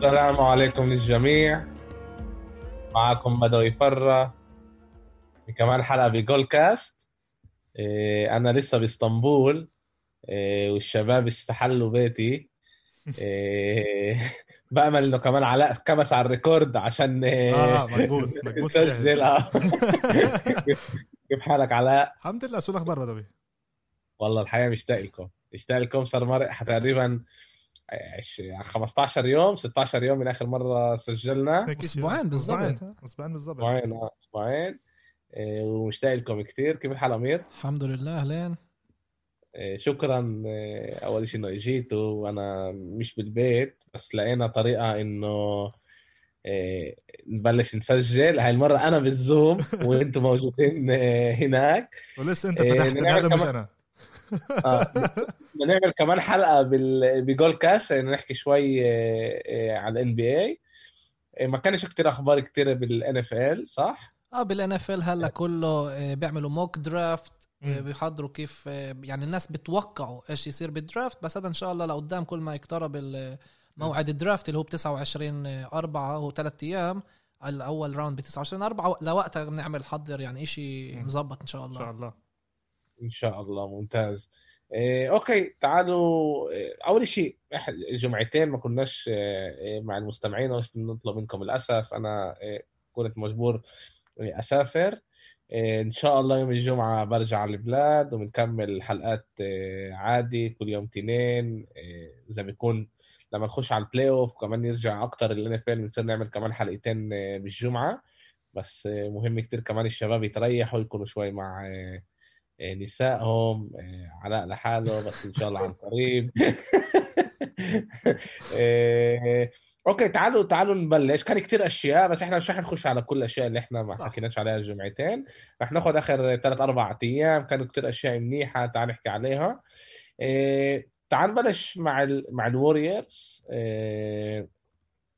السلام عليكم للجميع. معكم بدوي فرة كمان حلقة بجول كاست إيه، أنا لسه باسطنبول إيه، والشباب استحلوا بيتي. إيه، بأمل إنه كمان علاء كبس على الريكورد عشان آه مكبوس مكبوس جاهز. آه. كيف حالك علاء؟ الحمد لله شو الأخبار بدوي؟ والله الحقيقة مشتاق لكم. مشتاق لكم صار مرق. تقريبا 15 يوم 16 يوم من آخر مرة سجلنا. أسبوعين بالضبط. أسبوعين أسبوعين بالضبط. أسبوعين آه، أسبوعين. إيه، ومشتاق لكم كثير كيف الحال أمير؟ الحمد لله أهلين. إيه، شكرا. أول شيء إنه إجيتوا. وأنا مش بالبيت بس لقينا طريقة إنه نبلش نسجل. هاي المرة أنا بالزوم وأنتم موجودين هناك. ولسه أنت فتحت هذا مش أنا. آه، بدنا نعمل كمان حلقة. ب Goal Cast إنه نحكي شوي على ال NBA ما كانش كتير أخبار كتير بال NFL صح؟ آه بال NFL هلا كله آه، بيعملوا mock draft. بيحضروا كيف آه، يعني الناس بتوقعوا إيش يصير بال draft بس هذا إن شاء الله لقدام كل ما يقترب موعد ال draft اللي هو ب 29 4 هو ثلاث أيام الأول round ب 29 4 لوقتها بنعمل حضر يعني مم. مظبط إن شاء إن الله شاء الله إن شاء الله ممتاز. إيه، okay تعالوا إيه، أول شيء الجمعتين ما كناش إيه، مع المستمعين نطلب منكم؟ الاسف أنا إيه، كنت مجبور إيه، أسافر. إيه، إن شاء الله يوم الجمعة برجع على البلاد وبنكمل حلقات إيه، عادي كل يوم تنين. إيه، زي بيكون لما نخش على ال playoff وكمان يرجع أكتر ال NF بنصير نعمل كمان حلقتين إيه، بالجمعة. بس إيه، مهم كتير كمان الشباب يتريحوا يكونوا شوي مع نسائهم إيه، علاء لحاله بس إن شاء الله عن قريب. إيه، okay تعالوا تعالوا نبلش. كان كتير أشياء بس إحنا مش رح نخش على كل الأشياء اللي إحنا ما. حكيناش عليها الجمعتين. رح ناخذ آخر ثلاث أربع أيام. كانوا كتير أشياء منيحة تعال نحكي عليها. تعال نبلش مع ال مع الوريورز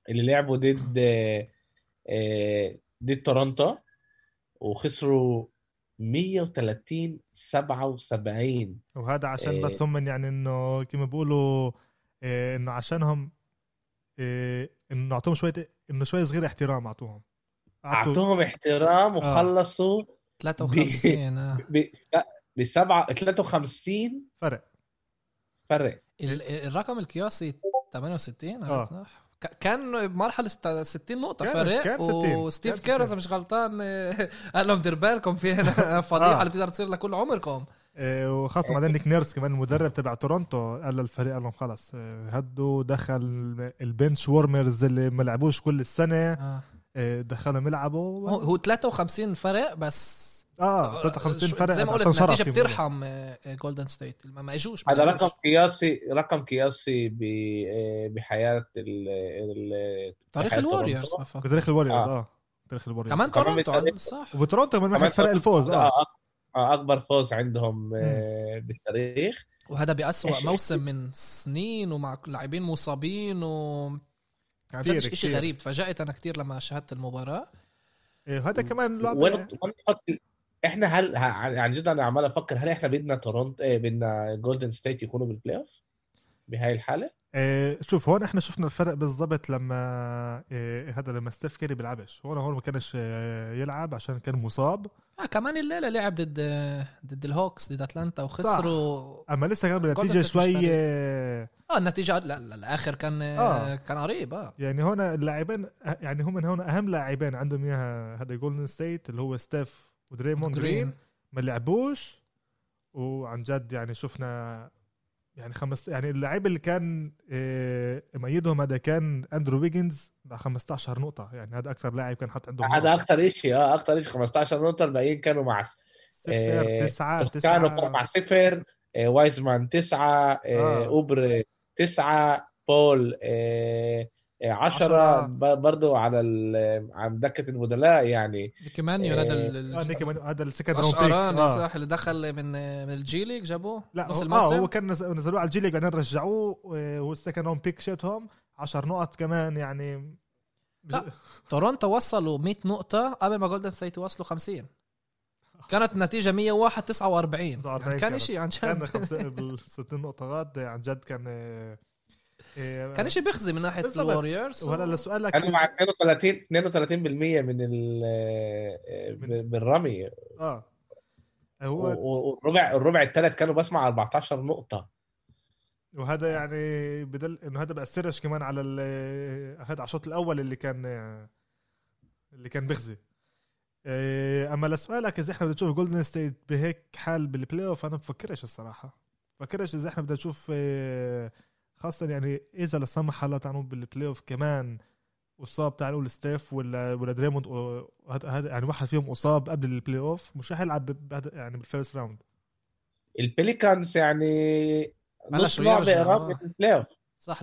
اللي لعبوا ضد ضد تورونتو وخسروا 130 77 وهذا عشان إيه. بس هم يعني إنه كما بيقولوا إيه إنه عشانهم إيه إنه أعطوهم شوية إنه شوية صغيره احترام أعطوهم أعطوهم احترام وخلصوا 53 آه. ب ب 7 53 فرق فرق ال- ال- الرقم القياسي 68 آه. آه. صح كان بمرحلة ست- 60 نقطة كان- فرق كان 60. وستيف كير 60. إذا مش غلطان آه، قال لهم دير بالكم في هنا فضيحة آه. اللي بتقدر تصير لكل عمركم إيه وخاصة بعدين Nick Nurse كمان المدرب تبع تورونتو قال للفريق قال لهم خلص إيه هدوا دخل ال bench warmers اللي ما لعبوش كل السنة آه. دخلهم يلعبوا هو هو 53 فرق بس آه 53 شو- فرق زي ما قلت بيقولوا. بترحم جولدن ستيت ما ما اجوش هذا رقم. قياسي رقم قياسي ب آه، بحياة ال ال تاريخ ال Warriors. بتاريخ ال Warriors آه. آه. تاريخ ال Warriors. كمان تورونتو صح. وبتورونتو كمان واحد فرق الفوز آه. آه، آه، أكبر فوز عندهم آه، بالتاريخ. وهذا بأسوأ إيش- موسم من سنين ومع لاعبين مصابين و عن جد كتير- شيء. غريب. تفاجأت أنا كثير لما شاهدت المباراة. إيه وهذا كمان لعبة وين وين نحط- إحنا هل ه- عن جد أنا عمال أفكر هل إحنا بدنا تورونتو إيه، بدنا جولدن ستيت يكونوا بال playoff بهاي الحالة؟ إيه شوف هون إحنا شفنا الفرق بالضبط لما إيه هذا لما ستيف كيري بيلعبش. هون هون ما كانش إيه يلعب عشان كان مصاب. آه كمان الليلة لعب ضد ضد ال Hawks ضد أتلانتا وخسروا. أما لسه كان بالنتيجه شوي. إيه. آه النتيجة لا لا الآخر كان آه. كان قريب آه. يعني هون اللاعبين يعني هم من هون أهم لاعبين عندهم إياها هذا جولدن ستيت اللي هو ستيف ودريموند جرين ما لعبوش وعن جد يعني شفنا يعني خمس يعني اللعيب اللي كان إيه ميدهم هذا كان أندرو ويجنز مع 15 نقطة يعني هذا أكثر لاعب كان حط عندهم هذا. أكثر شيء آه أكثر شيء 15 نقطة الباقيين كانوا مع صفر إيه، تسعة كانوا تسعة مع صفر آه، وايزمان تسعة آه، آه. اوبر تسعة بول آه، آه، عشرة عشرة. ب- برضو على ال- عن دكة البدلاء يعني كمان. هذا آه نيكي من- هذا ال second round آه. صح اللي دخل من من الجي ليج جابوه لا نص هو, الموسم آه هو كان نز- نزلوه على الجيلي بعدين رجعوه وهو ال second round pick شاتهم 10 نقط كمان يعني لا. تورونتو وصلوا 100 نقطة قبل ما جولدن ستيت وصلوا 50 كانت النتيجة 101 49 49 يعني كان. شيء عن كان جد بال 60 نقطة غاد عن جد كان آه، كان شيء بيخزي من ناحية. الوريورز. وهلا لسؤالك كانوا مع 32 32% من ال من- بالرمي آه. هو والربع الربع الثالث كانوا بسمع 14 نقطة. وهذا يعني بدل إنه هذا بأثرش كمان على ال- هذا على الشوط الأول اللي كان اللي كان بيخزي. إيه، أما لسؤالك إذا إحنا بدنا نشوف جولدن ستيت بهيك حال بال playoff أنا بفكرش الصراحة. بفكرش إذا إحنا بدنا نشوف خاصة يعني إذا لا سمح الله تعالوا بال playoff كمان أصاب تعال نقول ستيف ولا ولا دريموند هذا يعني واحد فيهم أصاب قبل ال playoff مش رح يلعب يعني بال first round ال Pelicans يعني لعبة يرجعوا. قراب البلاي اوف صح.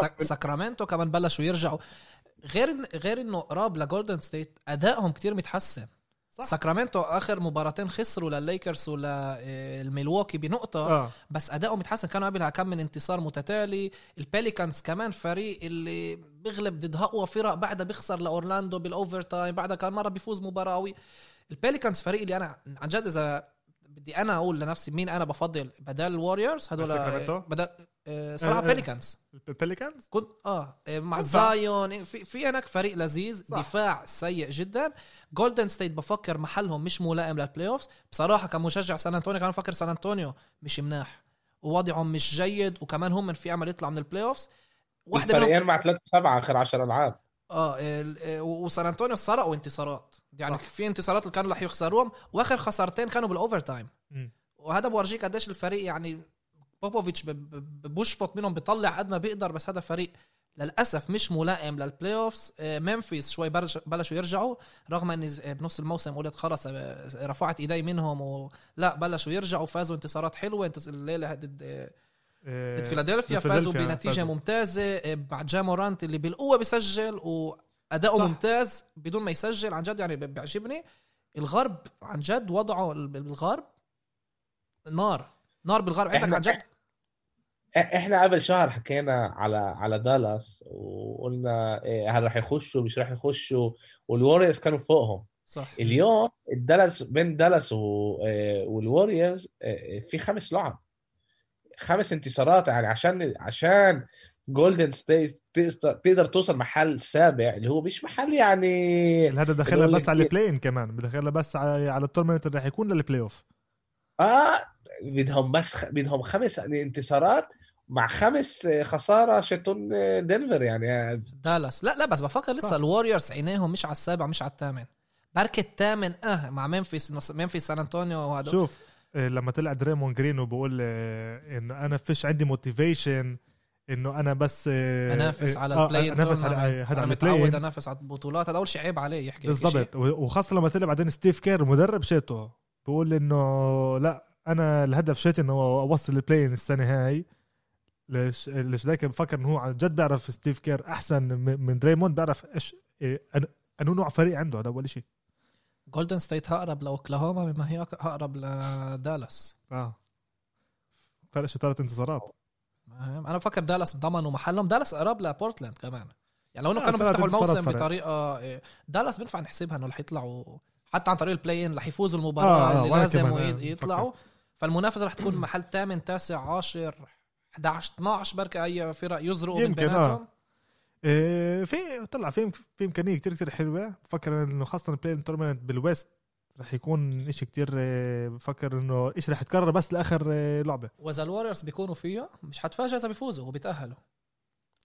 ساك- ساكرامنتو كمان بلشوا يرجعوا غير غير إنه قراب لجولدن ستيت أدائهم كتير متحسن صح. ساكرامنتو آخر مباراتين خسروا للليكرز وللميلواكي بنقطة آه. بس ادائهم متحسن كانوا قبلها كم من انتصار متتالي. ال Pelicans كمان فريق اللي بيغلب ضد أقوى فرق بعدها بيخسر لأورلاندو بال overtime بعدها كان مرة بيفوز مباراة قوي. ال Pelicans فريق اللي أنا عن جد إذا بدي أنا أقول لنفسي مين أنا بفضل بدل ال Warriors هدول؟ بدل آه، صراحة آه، آه. Pelicans ال Pelicans كنت آه مع. زايون في في هناك فريق لذيذ صح. دفاع سيء جدا. جولدن ستيت بفكر محلهم مش ملائم لل playoffs بصراحة كمشجع سان انطونيو كان بفكر سان انطونيو مش مناح. ووضعهم مش جيد وكمان هم في امل يطلعوا من ال playoffs واحدة منهم مع 3 7 آخر 10 ألعاب. آه ال- آه، وسان انطونيو سرقوا انتصارات. يعني صح. في انتصارات اللي كانوا رح يخسروهم وآخر خسارتين كانوا بال overtime. وهذا بورجيك قديش الفريق يعني بوبوفيتش بشفط منهم بيطلع قد ما بيقدر بس هذا فريق للأسف مش ملائم لل playoffs آه، ممفيس شوي بلشوا يرجعوا رغم اني ز- بنص الموسم قلت خلص آه، رفعت إيدي منهم ولا بلشوا يرجعوا فازوا انتصارات حلوة الليلة ضد آه، آه، ضد فيلادلفيا فازوا بنتيجة فازوا. ممتازة آه، مع جامورانت اللي بالقوة بيسجل واداؤه صح. ممتاز بدون ما يسجل عن جد يعني بيعجبني. الغرب عن جد وضعه ال- بالغرب نار نار بالغرب. عندك عن جد؟ إحنا قبل شهر حكينا على على دالاس وقلنا إيه، هل رح يخشوا مش رح يخشوا؟ وال Warriors كانوا فوقهم. صح. اليوم الدالاس بين دالاس و- إيه، وال Warriors إيه، في خمس لعب. خمس انتصارات يعني عشان عشان Golden State تقدر توصل محل سابع اللي هو مش محل يعني هذا دخلنا بقول بس على. ال play-in كمان بدخلنا بس على على ال tournament اللي رح يكون لل playoff آه بدهم بس خ... بدهم خمس انتصارات مع خمس خسارة هيوستن دنفر يعني دالاس لا لا بس بفكر. لسه ال Warriors عينيهم مش على السابع مش على الثامن بركة الثامن آه مع ممفيس ممفيس سان أنطونيو وهذا شوف لما طلع دريموند جرين وبقول آه، إنه أنا فيش عندي motivation إنه أنا بس آه، أنافس آه، على آه، البلاي أنافس على هذا البلاي متعود أنافس على البطولات. هذا أول شيء عيب عليه يحكي بالضبط. وخاصة لما طلع بعدين ستيف كير مدرب شيته بقول إنه لا أنا الهدف شيتي إنه أوصل البلاي السنة هاي. ليش ليش دايك بفكر إنه هو عن جد بيعرف ستيف كير أحسن من دريموند بيعرف إيش إيه أنه نوع فريق عنده هذا أول شيء جولدن ستيت اقرب لأوكلاهوما بما هي اقرب لدالاس. آه. فرق ثلاث انتصارات؟ أنا بفكر دالاس ضمنوا محلهم. دالاس قرب لبورتلاند كمان. يعني لو إنه آه، كانوا بيفتحوا الموسم فرق. بطريقه إيه، دالاس بينفع نحسبها إنه رح يطلعوا حتى عن طريق ال play-in رح يفوزوا المباراة آه، آه، اللي لازم آه، يطلعوا. فالمنافسة رح تكون محل 8 9 10 11 12 بركة أي فرق يزرقوا من يمكن، آه. بيناتهم. إيه في طلع في في امكانيه كتير كتير حلوة بفكر إنه خاصة ال play tournament بال West رح يكون إشي كتير إيه، بفكر إنه إشي رح يتكرر بس لآخر إيه، لعبة. وإذا ال Warriors بيكونوا فيه مش حتفاجئ إذا بيفوزوا وبيتأهلوا.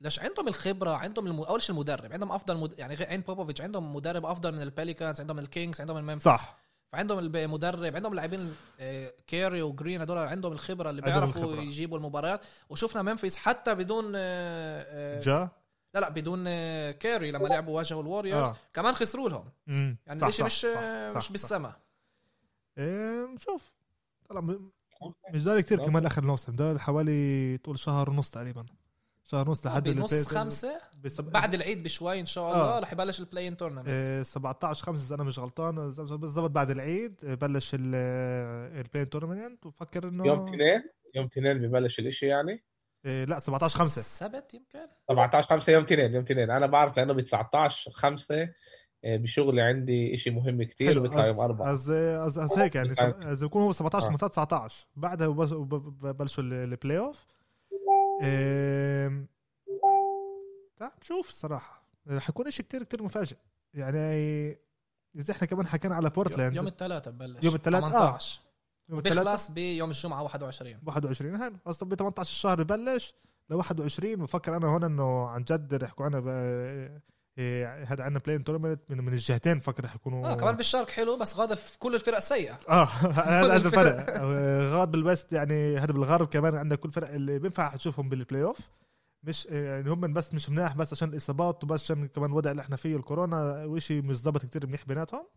ليش عندهم الخبرة؟ عندهم الم... أول شيء المدرب. عندهم أفضل مد... يعني عند بوبوفيتش عندهم مدرب أفضل من ال Pelicans عندهم ال Kings عندهم الممفيس صح. فعندهم المدرب عندهم لاعبين آه، كيري وجرين هدول عندهم الخبرة اللي بيعرفوا الخبرة. يجيبوا المباريات. وشفنا ممفيس حتى بدون آه، آه، جا. لا لا بدون كيري لما لعبوا واجهوا ال Warriors آه. كمان خسروا لهم. يعني صح، الاشي مش صح، صح، مش. بالسما؟ إيه نشوف. طلع مش داري كتير كمان آخر الموسم ده حوالي تقول شهر ونص تقريبا. شهر ونص لحد بنص خمسة؟ بسب... بعد العيد بشوي إن شاء الله آه. رح يبلش ال play-in tournament إيه 17 5 إذا أنا مش غلطان. بالضبط بعد العيد بلش ال play tournament وفكر إنه يوم اثنين يوم اثنين ببلش الإشي يعني. إيه لا 17 5 سبت يمكن. 17 5 يوم اثنين يوم اثنين أنا بعرف لأنه ب 19 5 بشغلي عندي إشي مهم كتير وبيطلع يوم أربعة. از از أز هيك يعني طيب. إذا بيكون هو 17 آه. 18 19 بعدها ببلش- ببلشوا ال playoff إيه، تعال نشوف الصراحة. رح يكون شيء كتير كتير مفاجئ. يعني إذا إحنا كمان حكينا على بورتلاند يوم الثلاثاء ببلش. يوم الثلاث- آه. 18 يوم الثلاثاء بيخلص بيوم الجمعة 21 21 هان أصلا ب 18 الشهر ببلش ل 21 بفكر أنا هون إنه عن جد رح يكون عنا إيه، هذا عندنا play-in tournament من, من الجهتين بفكر رح يكونوا آه كمان بالشرق حلو بس غاضب في كل الفرق سيئه آه هذا الفرق. غاد بال West يعني هذا بالغرب كمان عندك كل فرق اللي بينفع تشوفهم بال playoff مش يعني هم بس مش مناح بس عشان الإصابات وبس عشان كمان الوضع اللي إحنا فيه الكورونا وشيء مش ضبط كتير منيح بيناتهم.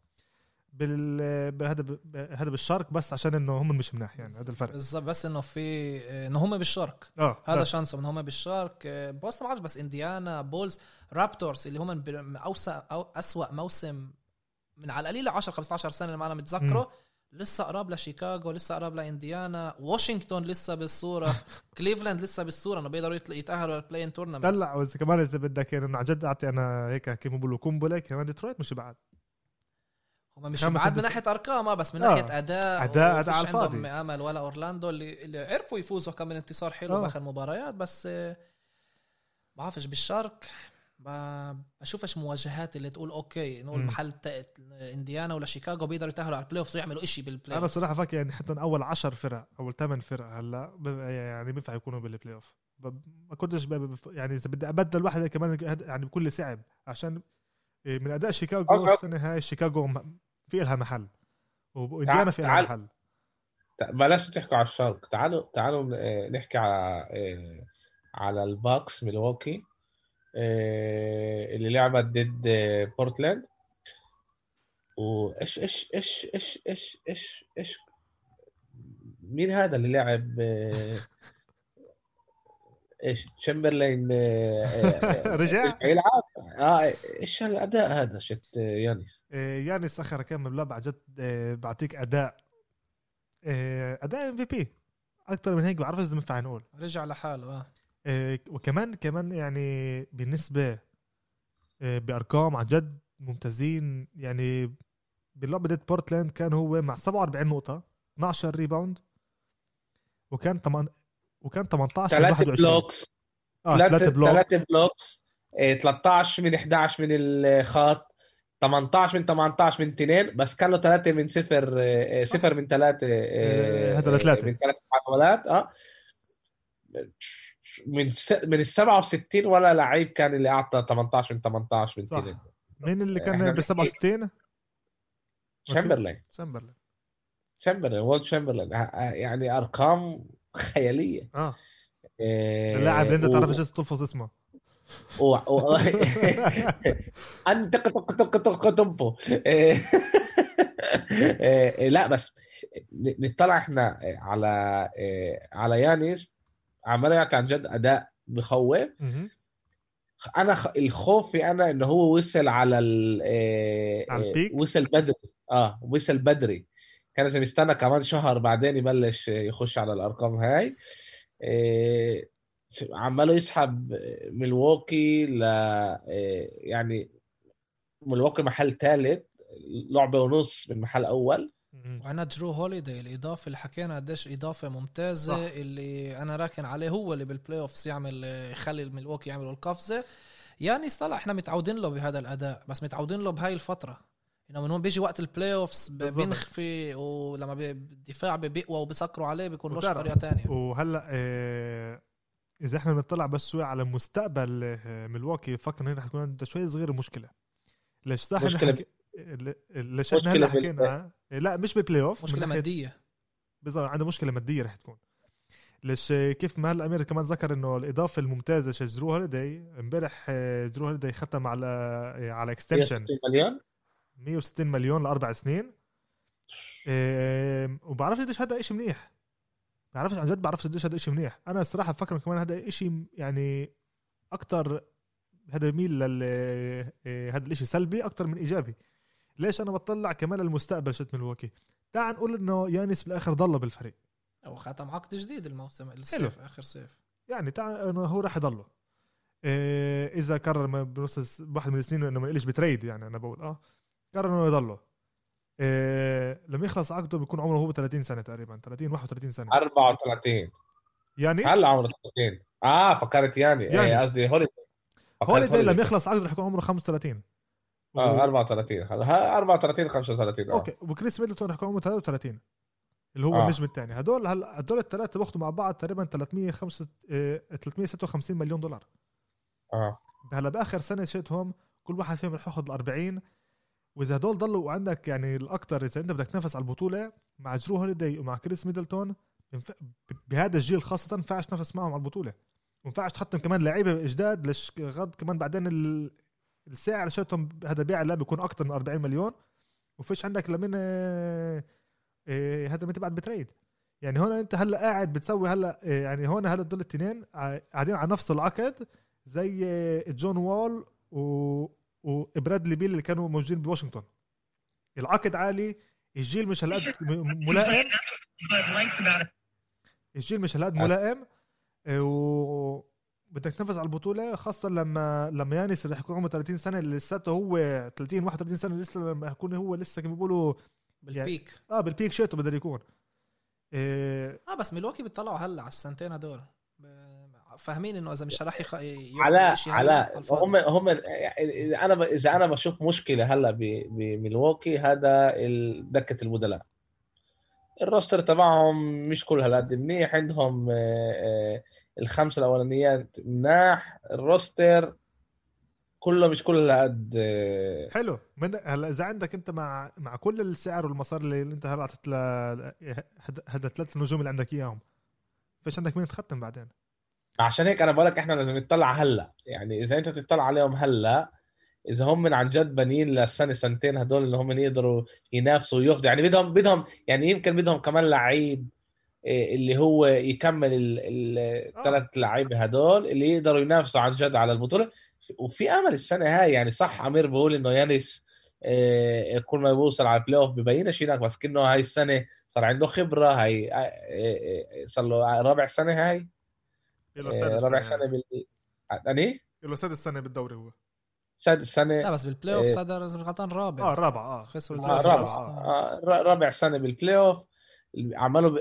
بال بهذا هذا بالشرق بس عشان إنه هم مش مناح يعني هذا الفرق. بالظبط بس إنه في إنه هم بالشرق آه هذا. chance هم ان هم بالشرق بوسطن ما بعرفش بس إنديانا Bulls Raptors اللي هم اوسع أو أسوأ موسم من على القليله 10 15 سنة اللي ما أنا متذكره. لسه قراب لشيكاغو لسه قراب لإنديانا. واشنطن لسه بالصورة. كليفلاند لسه بالصورة إنه بيقدروا يتأهلوا لل play-in tournament دلع وإذا كمان إذا بدك يعني إنه عن جد أعطي أنا هيك كيف بيقولوا قنبله كمان ديترويت مش بعد. هم مش خمسة بعد من ناحية أرقام آه، بس من آه. ناحيه أداء وفيش أداء على الفاضي. عندهم أمل ولا أورلاندو اللي اللي عرفوا يفوزوا كم من انتصار حلو آه. بآخر مباريات بس آه، بعرفش بالشرق بشوفش مواجهات اللي تقول okay نقول مم. محل إنديانا ولا شيكاغو بيقدروا يتأهلوا على ال playoff ويعملوا شيء بال play أنا off صراحة فاكر يعني حتى أول 10 فرق اول 8 فرق هلا يعني بينفع يكونوا بال playoff ما كنتش يعني إذا بدي أبدل واحدة كمان يعني بكل صعب عشان من أداء شيكاغو okay. السنة هاي شيكاغو في لها محل وإنديانا في لها. محل بلاش تحكوا على الشرق تعالوا تعالوا آه، نحكي على آه، على ال Bucks آه، اللي لعبت ضد بورتلاند وايش إيش إيش إيش إيش إيش إيش مين هذا اللي لعب إيش تشمبرلين آه، آه، رجع؟ يلعب آه إيش الأداء هذا شت آه، يانيس؟ يعني سخر كم جد إيه، بعطيك أداء أداء إم في بي. أكثر من هيك بعرفش إذا بنفع نقول. رجع لحاله آه. وكمان كمان يعني بالنسبة بأرقام عن جد ممتازين. يعني باللعبة ضد بورتلاند كان هو مع 47 نقطة 12 rebound وكان 8 وكان 18 من ثلاثة 21 blocks. آه ثلاثة ثلاثة block. ثلاثة blocks. إيه، 13 من 11 من الخط. 18 من 18 من اثنين. بس كان له ثلاثة من صفر إيه، صفر من ثلاثة إيه، هذا لثلاثة. من ثلاث محاولات آه. من س... من ال 67 ولا لعيب كان اللي أعطى 18 من 18 من صح. اثنين. مين اللي كان ب بنحكي- 67 شامبرلين سامبرلين شامبرلين وولد شامبرلين يعني أرقام خيالية. آه. إيه، اللاعب اللي أنت تعرفش إيش تلفظ اسمه. و... و... أنت قطق قطق قطق قطبه إيه، إيه، لا بس نطلع إحنا على إيه، على يانيس. عمال يعطي عن جد أداء مهم. أنا خ... الخوف في أنا إنه هو وصل على ال على ال peak؟ وصل بدري. آه وصل بدري. كان لازم يستنى كمان شهر بعدين يبلش يخش على الأرقام هاي إيه، عماله يسحب ميلواكي ل إيه، يعني ميلواكي محل ثالث لعبة ونص من محل أول. وعنا درو هوليدي الإضافة اللي حكينا قديش إضافة ممتازة صح. اللي أنا راكن عليه هو اللي بال playoffs يعمل يخلي الملواكي يعملوا القفزة يعني طلع إحنا متعودين له بهذا الأداء بس متعودين له بهاي الفترة إنه من هون بيجي وقت ال play بالضبط. بينخفي ولما الدفاع بيقوى وبيسكروا عليه بيكون وتعرف- طريقة تانية. وهلأ آه، إذا إحنا بنطلع بس شوي على مستقبل آه، ملواكي بفكر انه رح تكون عندها شوي صغيرة مشكلة. ليش صح مشكلة حكي... ليش إحنا هلأ حكينا؟ آه، لأ مش بال playoff مشكله مادية. بالضبط عنده مشكلة مادية رح تكون. ليش كيف ما هلأ امير كمان ذكر إنه الإضافة الممتازة شت جرو هوليدي امبارح جرو هوليدي ختم على على extension 160 مليون؟ 160 مليون لأربع سنين. إيه وبعرفش قديش هذا إشي منيح. بعرفش عن جد بعرفش قديش هذا إشي منيح. أنا الصراحة بفكر كمان هذا إشي يعني أكتر هذا بميل لل إيه، هذا الإشي سلبي أكتر من إيجابي. ليش أنا بطلع كمان للمستقبل شت ملواكي؟ تعال نقول إنه يانس بالاخر ضل بالفريق. أو ختم عقد جديد الموسم الصيف آخر صيف. يعني تعال إنه هو راح يضله. إيه إذا قرر ما بنص واحد من السنين إنه ما يقلش بتريد يعني أنا بقول آه. قرر إنه يضله. إيه لما يخلص عقده بيكون عمره هو 30 سنة تقريبا 30 31 سنة. 34 يعني هلا عمره 30 آه فكرت يعني. إيه، يانس. قصدي هوليدي هوليداي لما يخلص عقده رح يكون عمره 35 آه 34 ها 34 35 آه. أوكي وكريس ميدلتون رح يكون عمره 33 اللي هو آه. النجم الثاني. هدول هلا هدول الثلاثة بياخذوا مع بعض تقريبا 305 356 مليون دولار. آه. هلا بآخر سنة شتهم كل واحد فيهم رح ياخذ ال 40 وإذا هدول ضلوا عندك يعني الاكثر إذا أنت بدك تنافس على البطولة مع جرو هوليداي ومع كريس ميدلتون بهذا الجيل خاصة ما ينفعش تنافس معهم على البطولة. ما ينفعش تحطم كمان لعيبه جداد ليش غاد كمان بعدين السعر شاتهم هذا بيع لا بيكون أكثر من 40 مليون. وفيش عندك لمن آه، آه، هذا من تبعت بتريد. يعني هون أنت هلأ قاعد بتسوي هلأ آه، يعني هون هلأ دول الاثنين قاعدين على نفس العقد زي جون وول و وبرادلي بيل اللي كانوا موجودين بواشنطن. العقد عالي الجيل مش هالقد ملائم. الجيل مش هالقد ملائم و بدك تنفذ على البطولة خاصة لما لما يانس رح يكون عمره 30 سنة لساته هو 30 31 سنة لسه لما يكون هو لسه كما بيقولوا بالبيك يعني آه بالبيك شيته بده يكون. إيه آه بس ميلواكي بيطلعوا هلأ على السنتين هدول. فاهمين إنه إذا مش راح يخ... علاء علاء هم هم أنا إذا أنا بشوف مشكلة هلا بميلواكي هذا دكة البدلاء الروستر تبعهم مش كل هالقد منيح عندهم آه، آه، الخمسة الأولانيات مناح الروستر كله مش كل هالقد آه، حلو. من هلا إذا عندك أنت مع مع كل السعر والمصاري اللي أنت هلا اعطيت هذا ثلاث نجوم اللي عندك إياهم. فيش عندك مين تختم بعدين. عشان هيك أنا بقول لك إحنا لازم نطلع هلا. يعني إذا أنت بتطلع عليهم هلا إذا هم من عن جد بنين للسنة سنتين هدول اللي هم يقدروا ينافسوا وياخذوا يعني بدهم بدهم يعني يمكن بدهم كمان لعيب إيه، اللي هو يكمل الثلاث آه. لعيبة هدول اللي يقدروا ينافسوا عن جد على البطولة. وفي أمل السنة هاي يعني صح عمير بقول إنه يانس إيه، كل ما بيوصل على ال playoff ببينش هناك بس كأنه هاي السنة صار عنده خبرة هاي إيه، صار له رابع سنة هاي. رابع سنة بال يعني له سادس سنه بالدوري هو. سادس سنه لا بس بال playoff صار له غلطان رابع. آه رابع آه خسروا آه رابع آه. آه. رابع سنة بال playoff عملوا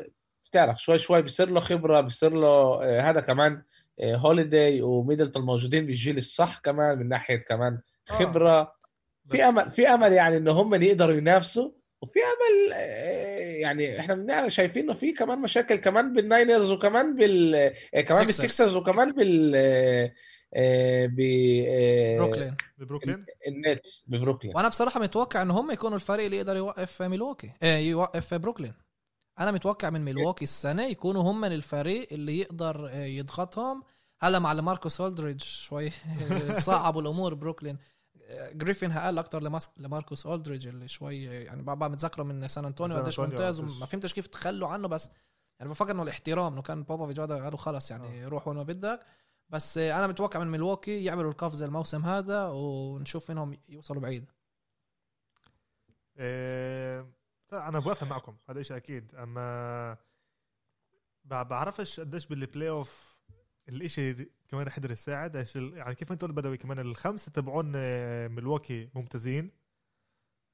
بتعرف شوي شوي بصير له خبرة بصير له آه هذا كمان آه هوليداي وميدلتون موجودين بالجيل الصح كمان من ناحية كمان آه. خبرة. آه. في امل في أمل يعني إنه هم يقدروا ينافسوا. وفي امل آه، يعني إحنا شايفين إنه في كمان مشاكل كمان بالناينرز وكمان بال آه، كمان بالسكسرز وكمان بال ب بروكلين. ببروكلين؟ النتس ببروكلين. وأنا بصراحة متوقع إن هم يكونوا الفريق اللي يقدر يوقف ميلواكي يوقف بروكلين. أنا متوقع من ميلواكي السنة يكونوا هم الفريق اللي يقدر آه، يضغطهم. هلا مع لاماركوس أولدريدج شوي صعبوا الأمور بروكلين. جريفين قال أكثر لاماركوس أولدريدج اللي شوي يعني بابا متذكره من سان أنطونيو قديش ممتاز وما فهمتش كيف تخلوا عنه بس يعني بفكر إنه الاحترام إنه كان بابا هذا قالوا خلص يعني آه. روح وين ما بدك. بس أنا متوقع من ميلواكي يعملوا القفزه الموسم هذا ونشوف منهم يوصلوا بعيد. إيه أنا بوافق معكم هذا شيء أكيد. أما بعرفش قديش بال playoff الإشي كمان رح يقدر يساعد يعني كيف أنت قلت بدوي كمان الخمسة تبعون آه، ملواكي ممتازين.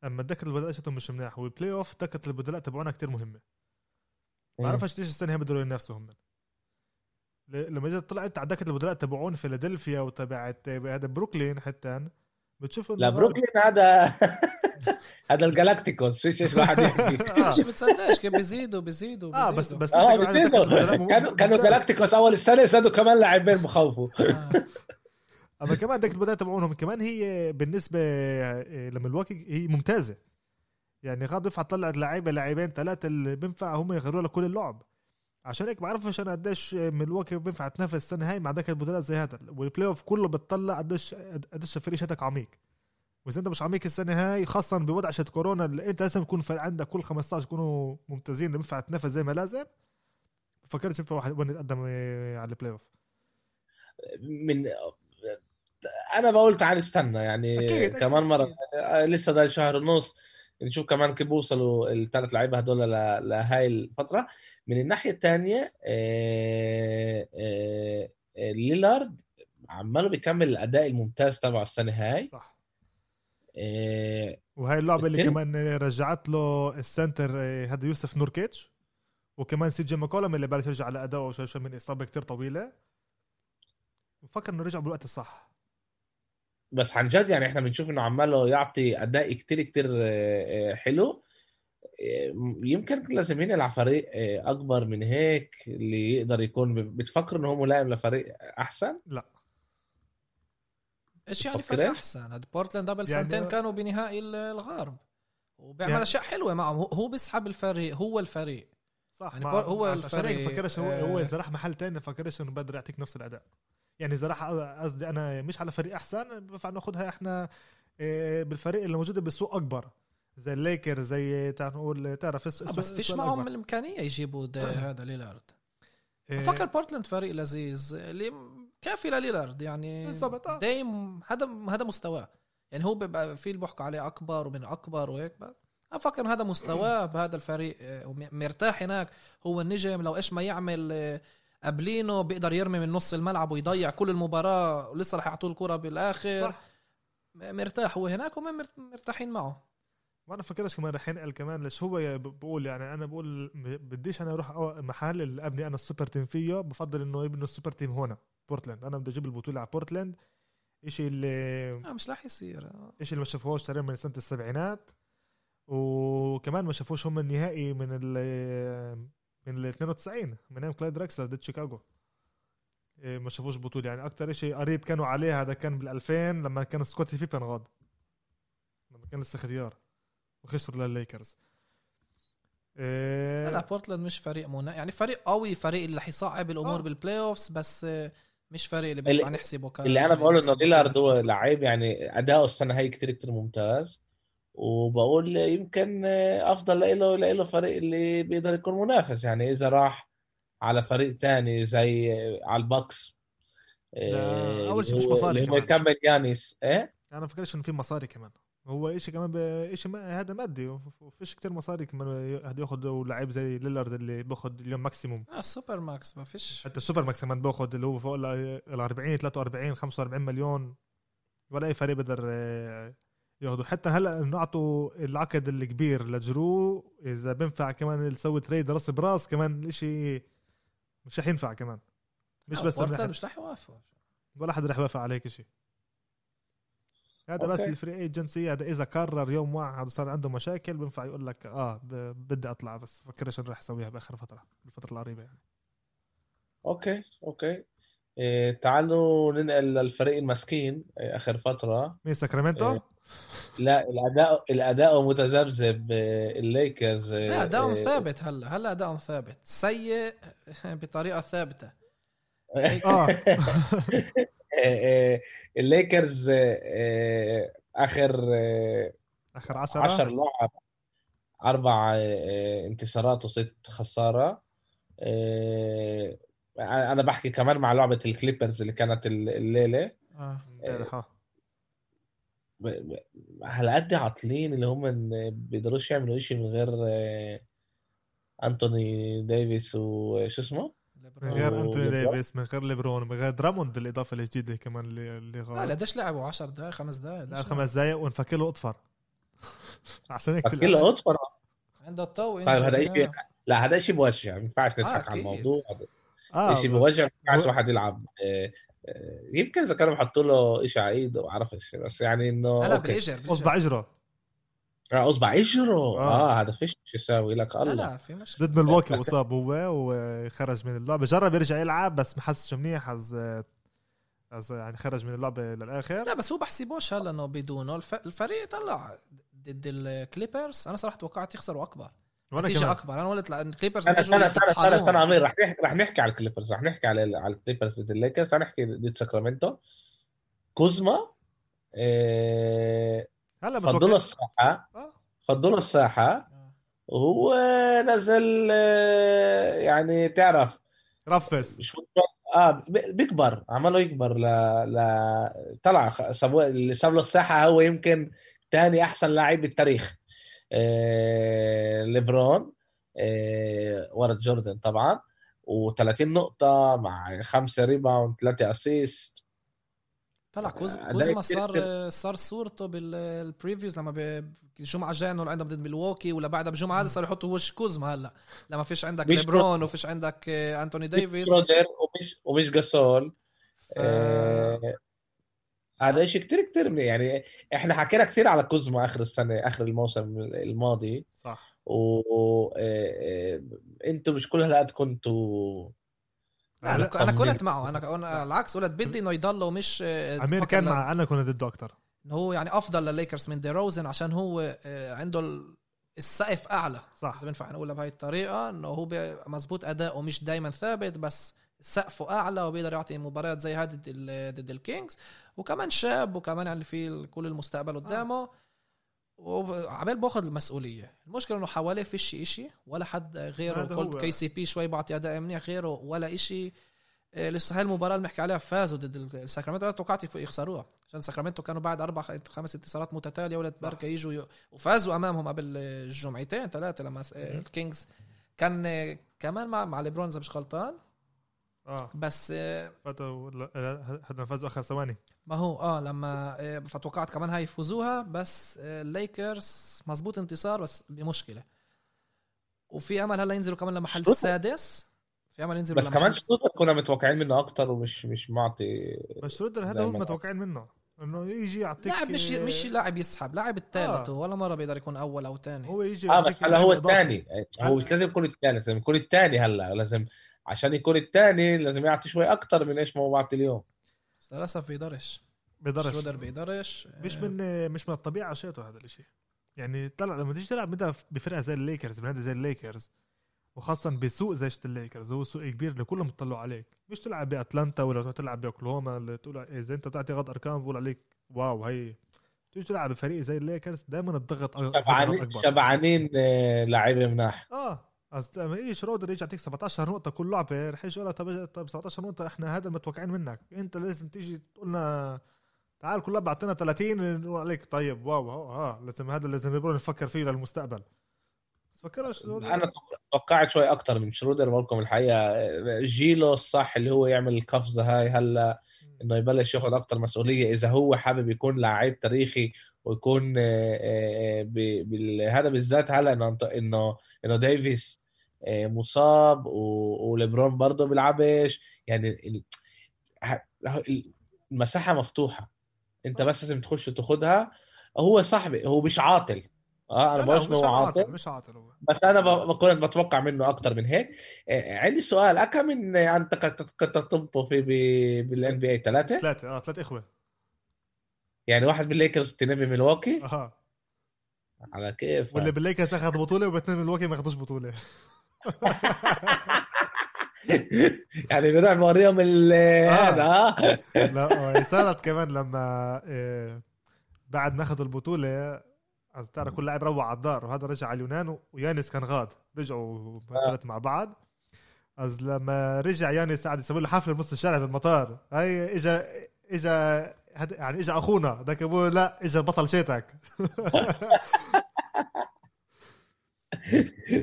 أما دكة البدلاء شتهم مش مناح وال playoff دكة البدلاء تبعونا كتير مهمة. بعرفش ليش السنة هي بدهم ينافسوا هم لما إذا طلعت على دكة البدلاء تبعون فيلادلفيا وتبعت هذا بروكلين حتى. بتشوف لا بروكلين هذا هذا الجالاكتيكوس؟ فيش إيش واحد يحكي. مش بتصدقش؟ كيف بيزيدوا بيزيدوا آه بس بس آه كانوا كانوا جالاكتيكوس أول السنة زادوا كمان لاعبين بخوفوا آه. أما كمان ديك البداية تبعونهم كمان هي بالنسبة آه، لما الواكي هي ممتازة. يعني غاد بينفع تطلع لعيبة لاعبين ثلاثة اللي بينفع هم يغيروا لك كل اللعب. عشان هيك بعرفش أنا قديش ملواكي بينفع تنافس السنة هاي مع ذاك البطولات زي هذا. وال playoff كله بتطلع قديش قديش الفريق شتك عميق. وإذا أنت مش عميق السنة هاي خاصه بوضع شت كورونا اللي أنت لازم يكون عندك كل 15 يكونوا ممتازين بينفع تنافس زي ما لازم. فكرت ينفع واحد وين يتقدم على ال playoff من أنا بقول تعال استنى يعني أكيد كمان مرة أكيد. لسه ده شهر ونص. نشوف كمان كيف بوصلوا الثلاث لعيبة هدول لهاي الفترة. من الناحية الثانية آه، آه، آه، ليلارد عماله بيكمل الأداء الممتاز تبعه السنة هاي. صح. وهي اللعبة اللي كمان رجعت له ال center هذا يوسف نوركيتش. وكمان سي جي ماكولم اللي بلش يرجع لادائه شوي من إصابة كتير طويلة. بفكر إنه رجع بالوقت الصح. بس عن جد يعني إحنا بنشوف إنه عماله يعطي أداء كتير كتير حلو. يمكن لازم ينقل فريق أكبر من هيك اللي يقدر يكون بتفكر إنه هو ملائم لفريق أحسن؟ لا. إيش يعني فريق أحسن؟ بورتلاند قبل يعني سنتين كانوا بنهائي الغرب. وبيعمل يعني أشياء حلوة معهم. هو بيسحب الفريق هو الفريق. صح يعني هو الفريق فكرش هو هو إذا راح محل تاني فكرش إنه بقدر يعطيك نفس الأداء. يعني إذا راح قصدي أنا مش على فريق أحسن بنفع ناخذها إحنا آه، بالفريق اللي موجود بالسوق أكبر. زي الليكر زي تعال نقول تعرف آه، بس فيش معهم الإمكانية يجيبوا هذا ليلارد. بفكر بورتلاند فريق لذيذ اللي كافي لليلارد يعني بالضبط آه. دايم هذا هذا مستواه. يعني هو بيبقى في اللي بيحكوا عليه أكبر ومن أكبر وهيك أفكر هذا مستواه بهذا الفريق مرتاح هناك. هو النجم لو إيش ما يعمل قبلينه بيقدر يرمي من نص الملعب ويضيع كل المباراة ولسه رح يعطوه الكرة بالآخر. صح. مرتاح هو هناك وما مرتاحين معه. وأنا فكرش كمان رح ينقل كمان ليش هو بقول يعني أنا بقول بديش أنا أروح محل اللي ابني أنا ال super team فيه بفضل إنه يبنوا ال super team هنا بورتلاند. أنا بدي أجيب البطولة على بورتلاند. إشي اللي آه مش رح يصير. إشي اللي ما شافوهوش تقريبا من سنة السبعينات. وكمان ما شافوش هم النهائي من ال من ال 92 من أيام كلايد دراكسلر ضد شيكاغو. إيه، ما شافوش بطولة. يعني أكثر شيء قريب كانوا عليه هذا كان بال 2000 لما كان سكوتي بيبن غاد لما كان لسه ختيار وخسروا للليكرز. إيه لا بورتلاند مش فريق منا يعني فريق قوي فريق اللي حيصعب الأمور آه. بال playoffs بس مش فريق اللي بينفع نحسبه كان اللي أنا بقوله إنه ليلارد هو لعيب يعني اداؤه السنة هاي كتير كتير ممتاز. وبقول يمكن أفضل له له فريق اللي بيقدر يكون منافس. يعني إذا راح على فريق ثاني زي على البكس أول شيء مش مصاري كمان. يكمل يانيس. إيه؟ أنا فكرش إنه في مصاري كمان. هو شيء كمان شيء هذا مادي وفيش كتير مصاري كمان هاد ياخذ لعيب زي ليلارد اللي باخذ اليوم maximum آه ال super max ما فيش. حتى السوبر max كمان باخذ اللي هو فوق ال 40 43 45 مليون. ولا أي فريق بقدر ياخذوا حتى هلأ نعطوا العقد الكبير لجرو. إذا بينفع كمان يسوي trade رأس براس كمان الاشي مش رح ينفع كمان. مش بس مش رح يوافق ولا حدا رح يوافق على هيك شيء هذا بس ال free agency هذا إذا قرر يوم واحد وصار عنده مشاكل بينفع يقول لك آه بدي أطلع بس فكرش إنه رح أسويها بآخر فترة بالفترة القريبة يعني. أوكي أوكي. إيه تعالوا ننقل للفريق المسكين إيه آخر فترة. مين ساكرامنتو؟ إيه لا الأداء الأداء متذبذب الليكرز لا ادائهم ثابت هلا هلا ادائهم ثابت. سيء بطريقة ثابتة. آه. الليكرز آخر آخر 10 10 لعب أربع انتصارات وست خسارة. أنا بحكي كمان مع لعبة الكليبرز اللي كانت الليلة. آه على قد عاطلين اللي هم ما بيقدروش يعملوا شيء من غير آه، أنتوني ديفيس وشو اسمه؟ من غير أنتوني ديفيس من غير ليبرون من غير دراموند الاضافه الجديدة كمان اللي اللي غاب لا قديش لعبوا 10 دقائق 5 دقائق لا خمس دقائق وانفك له أطفر. عشان هيك فك له أطفر؟ عنده الطو طيب هذا شيء لا هذا شيء موجع ما ينفعش نضحك آه على الموضوع. آه شيء موجع ما ينفعش واحد يلعب. آه يمكن إذا كانوا حطوا له شيء على ايده ما بعرفش بس يعني إنه لا بالاجر اصبع اجره آه اصبع اجره آه, آه هذا فيش يساوي لك الله لا لا في مشكلة. ضد ملواكي مصاب هو وخرج من اللعبة. جرب يرجع يلعب بس ما حسش منيح از يعني خرج من اللعبة للآخر. لا بس هو بحسبوش هلا إنه بدونه الفريق طلع ضد الكليبرز. أنا صراحة توقعت يخسروا أكبر. نتيجة أكبر. أنا قلت الكليبرز أنا أنا أنا أنا عمير رح نحكي رح نحكي على الكليبرز. رح نحكي على على الكليبرز ضد الليكرز. رح نحكي ضد ساكرامنتو. كوزما إيه هلا فضلوا الساحة. آه. فضلوا الساحة. آه. وهو نزل آه، يعني تعرف رفس آه بيكبر عمله يكبر ل ل طلع اللي ساب له الساحة هو يمكن ثاني أحسن لاعب بالتاريخ. آه، ليبرون آه، ورا جوردن طبعا و30 نقطة مع خمسة ريباوند ثلاثة أسيست. طلع كوزما صار صار صورته بالبريفيوز لما الجمعة الجاية إنه عندهم ضد ميلواكي ولا بعدها بجمعة هذه صار يحطوا وش كوزما هلأ. لما فيش عندك ليبرون وفيش عندك أنتوني ديفيس. ومش ومش جاسول ف... هذا شيء كتير كتير يعني إحنا حكينا كتير على كوزما آخر السنة آخر الموسم الماضي. صح. و أنتم مش كل هالقد كنتوا لا أنا أنا كنت معه. أنا أنا العكس قلت بدي إنه يضل ومش أمير كان مع أنا كنت ضده أكثر هو يعني أفضل للليكرز من دي روزن عشان هو عنده السقف أعلى. صح. إذا بينفع نقولها بهاي الطريقة إنه هو مزبوط اداؤه مش دائما ثابت بس سقفه أعلى وبيقدر يعطي مباريات زي هذه ضد الكينجز. وكمان شاب وكمان يعني في كل المستقبل قدامه. وعمال باخذ المسؤولية. المشكلة إنه حواليه فيش إشي ولا حد غيره. قلت KCP شوي بعطي أداء منيح غيره ولا إشي. آه، لسه هاي المباراة اللي بنحكي عليها فازوا ضد الساكرامنتو. أنا توقعت يخسروها عشان ساكرامنتو كانوا بعد أربع خمس انتصارات متتالية ولد بركة يجوا وفازوا أمامهم قبل الجمعتين ثلاثة لما الكينجز. كان آه، كمان مع مع ليبرون اذا مش غلطان. آه. بس آه، فاتوا هذا فازوا آخر ثواني. ما هو آه لما فتوقعت كمان هاي يفوزوها بس الليكرز مزبوط انتصار بس بمشكلة. وفي أمل هلا ينزلوا كمان لمحل السادس في أمل ينزل بس كمان شرودر كنا متوقعين منه أكتر ومش مش معطي بس شرودر هذا هو متوقعين منه. إنه يجي يعطيك لاعب مش مش لاعب يسحب لاعب الثالث آه. ولا مرة بيقدر يكون أول أو ثاني هو يجي آه بس هلا هو الثاني. هو مش لازم يكون الثالث لازم يكون الثاني هلا. لازم عشان يكون الثاني لازم يعطي شوي أكتر من إيش ما هو بعطي اليوم. للأسف بيقدرش بيقدرش شرودر بيقدرش مش من مش من الطبيعة شيته هذا الشيء يعني طلع لما تيجي تلعب بفرقة زي الليكرز بنادي زي الليكرز وخاصة بسوق زي الليكرز هو سوق كبير اللي كلهم بيطلعوا عليك. مش تلعب بأتلانتا ولا تلعب بأوكلاهوما اللي تقول إذا أنت بتعطي غض أرقام بقول عليك واو هي. تيجي تلعب بفريق زي الليكرز دائما الضغط أكبر. شبعانين آه، لعيبة مناح. آه. لما يجي شرودر يجي يعطيك 17 نقطة كل لعبة رح يجي يقول طب طب 17 نقطة إحنا هذا المتوقعين منك. أنت لازم تيجي تقول لنا تعال كل لعبة أعطينا 30 نقول عليك طيب واو آه لازم هذا لازم نفكر فيه للمستقبل. بس فكرش أنا توقعت شوي أكثر من شرودر بقول لكم الحقيقة. جيله الصح اللي هو يعمل القفزه هاي هلا إنه يبلش ياخذ أكثر مسؤولية. إذا هو حابب يكون لعيب تاريخي ويكون آه، آه، هذا بالذات هلا إنه انه إنه ديفيس آه، مصاب وليبرون برضه بيلعبش. يعني المساحة مفتوحة. انت بس لازم تخش وتاخذها هو صاحبي هو مش عاطل. آه أنا بقولش عاطل مش عاطل هو. بس أنا كنت بتوقع منه أكثر من هيك. آه، عندي سؤال. اكم من انت كنت تنطوا في بال NBA ثلاثة؟ ثلاثة آه ثلاث إخوة. يعني واحد بالليكرز اثنين بميلواكي؟ أها. على كيف واللي بالليكرز أخذ بطولة واثنين ميلواكي ما اخذوش بطولة. يعني بنروح بوريهم آه. هذا لا صارت كمان لما آه، بعد ما أخذوا البطولة ترى كل لاعب روح على الدار وهذا رجع على اليونان ويانس كان غاد. رجعوا ثلاث مع بعض. عاد لما رجع يانس قاعد يسوي له حفلة بنص الشارع بالمطار. هاي اجى اجى يعني اجى أخونا. ذاك ابوه لا اجى بطل شيتك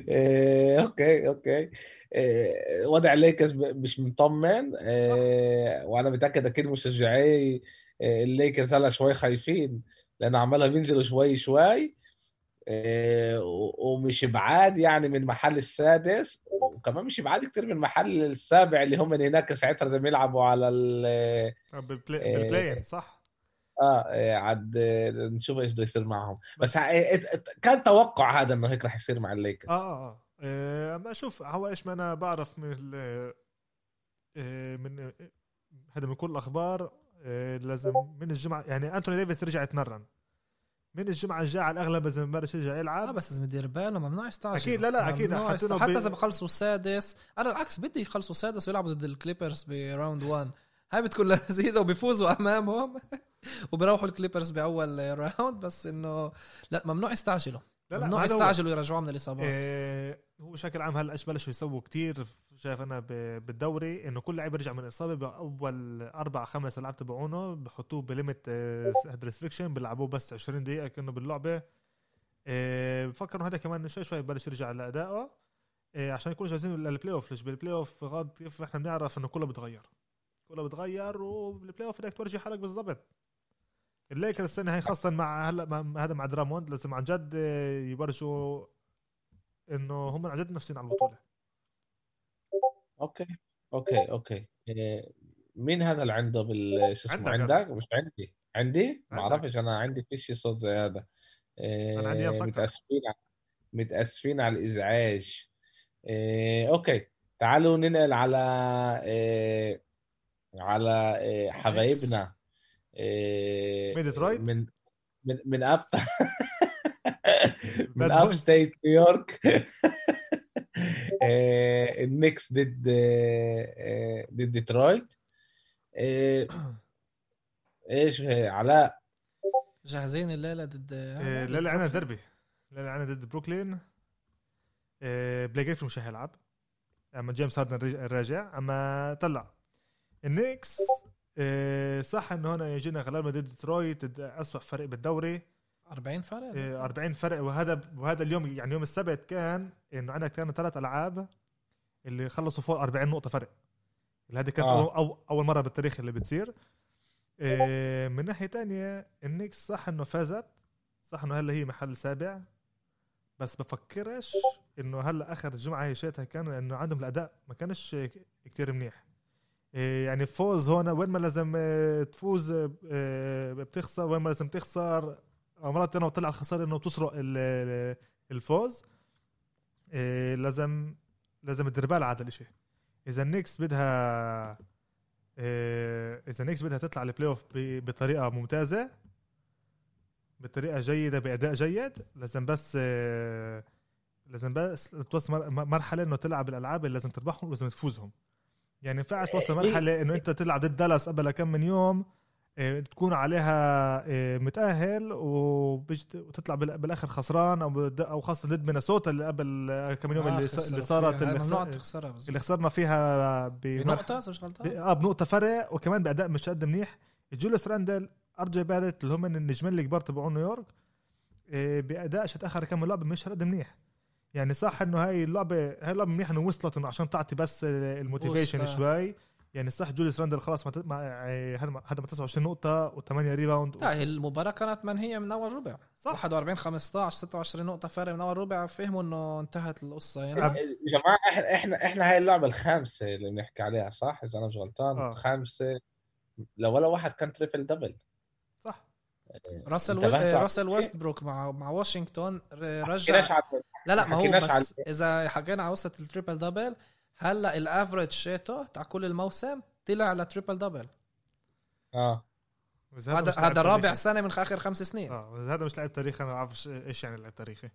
إيه، أوكي أوكي. إيه، وضع الليكرز مش مطمن. إيه، وأنا متأكد أكيد مشجعي الليكرز هلا شوي خايفين لأنه عمالها بينزلوا شوي شوي. آه، ومش بعاد يعني من محل السادس وكمان مش بعاد كتير من محل السابع اللي هم هناك ساعتها لازم يلعبوا على ال آه، بال play-in صح. آه عاد نشوف إيش بده يصير معهم. بس كان توقع هذا إنه هيك رح يصير مع الليكرز. آه آه آه. ما أشوف هو إيش ما أنا بعرف من من هذا من كل الأخبار إيه، لازم من الجمعة يعني أنتوني ديفيس رجع يتمرن. من الجمعة الجاية على الأغلب لازم يبلش يرجع يلعب. آه بس لازم يدير باله ممنوع يستعجل أكيد لا لا أكيد حتى, حتى إذا بخلصوا السادس أنا العكس بدي يخلصوا السادس ويلعبوا ضد الكليبرز ب round 1 هاي بتكون لذيذة وبيفوزوا أمامهم. وبيروحوا الكليبرز بأول round بس إنه لا ممنوع يستعجلوا. لا لا ممنوع يستعجلوا يرجعوه من الإصابات. إيه هو بشكل عام هلأ إيش بلشوا يسووا كتير شايف أنا بالدوري إنه كل لاعب يرجع من الإصابة بأول أربع خمس ألعاب تبعونه بحطوه ب limited restriction بيلعبوه بس 20 دقيقة كأنه باللعبة. آه، بفكروا هذا كمان شوي شوي ببلش يرجع لأدائه. آه، عشان يكونوا جاهزين لل playoff ليش بال playoff غاد كيف إحنا بنعرف إنه كله بتغير. كله بتغير وبال playoff بدك تورجي حالك بالضبط. الليكرز السنة هاي خاصة مع هلا هذا مع دراموند لازم عن جد يورجوا إنه هم عن جد نفسين على البطولة. أوكي. أوكي أوكي. مين هذا اللي عنده بال شو اسمه؟ عندك مش عندي. عندي؟ ما. أعرفش أنا عندي فيش صوت زي هذا. عندي آه، مسكر. متأسفين ع- متأسفين على الإزعاج. آه، أوكي. تعالوا ننقل على آه، على آه، حبايبنا. آه، من ديترويت؟ من من من up من up. state نيويورك آه، النكس ضد آه، آه، ضد ديترويت. آه، إيش علاء. جاهزين الليلة ضد آه، لا لا عنا دربي لا لا عنا ضد بروكلين. آه، بليك جريفن مش هيلعب أما جيمس هاردن رج- راجع. أما طلع. النكس آه، صح إنه هنا يجينا غلبنا ضد ديترويت اسوء فريق بالدوري 40 فرق آه، 40 فرق وهذا وهذا اليوم يعني يوم السبت كان إنه عندك كانوا ثلاث ألعاب اللي خلصوا فوق 40 نقطة فرق اللي هذه كانت آه. آه. أو أول مرة بالتاريخ اللي بتصير آه، من ناحية تانية النكس صح إنه فازت صح إنه هلا هي محل سابع بس بفكرش إنه هلا آخر جمعة هي شيتها كان إنه عندهم الأداء ما كانش كتير منيح إيه يعني فوز هون وين ما لازم آه، تفوز آه، بتخسر وين ما لازم تخسر. مرات أنا طلع الخسارة إنه تسرق ال- ال- الفوز. إيه لازم لازم تدير بالها على الشيء إذا النكس بدها إيه إذا النكس بدها تطلع ال playoff بطريقة ممتازة بطريقة جيدة بأداء جيد لازم بس إيه لازم بس توصل مر- مرحلة إنه تلعب الألعاب اللي لازم تربحهم ولازم تفوزهم. يعني ينفعش توصل. مرحله إنه أنت تلعب ضد دالاس قبل كم من يوم إيه، تكون عليها إيه، متأهل وتطلع بال- بالآخر خسران أو أو خاصة ضد مينيسوتا اللي قبل آه، كم من يوم اللي, ص- اللي صارت اللي, ممنوع خس- تخسرها بس. اللي خسرنا فيها بنقطة مش غلطان آه بنقطة فرق وكمان بأداء مش قد منيح جوليوس راندل آر جي باريت اللي هم من النجمين الكبار تبعون نيويورك إيه، بأداء اتاخر كم من لعبه مش قد منيح يعني صح إنه هاي اللعبة هاي اللعبة منيح إنه وصلت إنه عشان تعطي بس ال motivation. شوي. يعني صح جوليوس راندل خلاص ما ت- ما- إيه، هذا هذا 29 نقطة و8 rebound لا هي المباراة كانت منهية من أول ربع. صح. 41 15 26 نقطة فارق من أول ربع. فهموا إنه انتهت القصة يعني. يا جماعة إحنا إحنا إحنا هاي اللعبة الخامسة اللي بنحكي عليها صح؟ إذا أنا مش غلطان. آه. خامسة لو ولا واحد كان تريبل دبل راسل. على- راسل ويستبروك مع مع واشنطن رجع لا لا ما هو بس إذا حكينا على قصة ال triple double هلأ ال average شيته تاع كل الموسم طلع ل triple double آه. هذا هذا رابع تاريخي. سنة من آخر خمس سنين. آه بس هذا مش لاعب تاريخي أنا ما بعرفش إيش يعني لاعب تاريخي.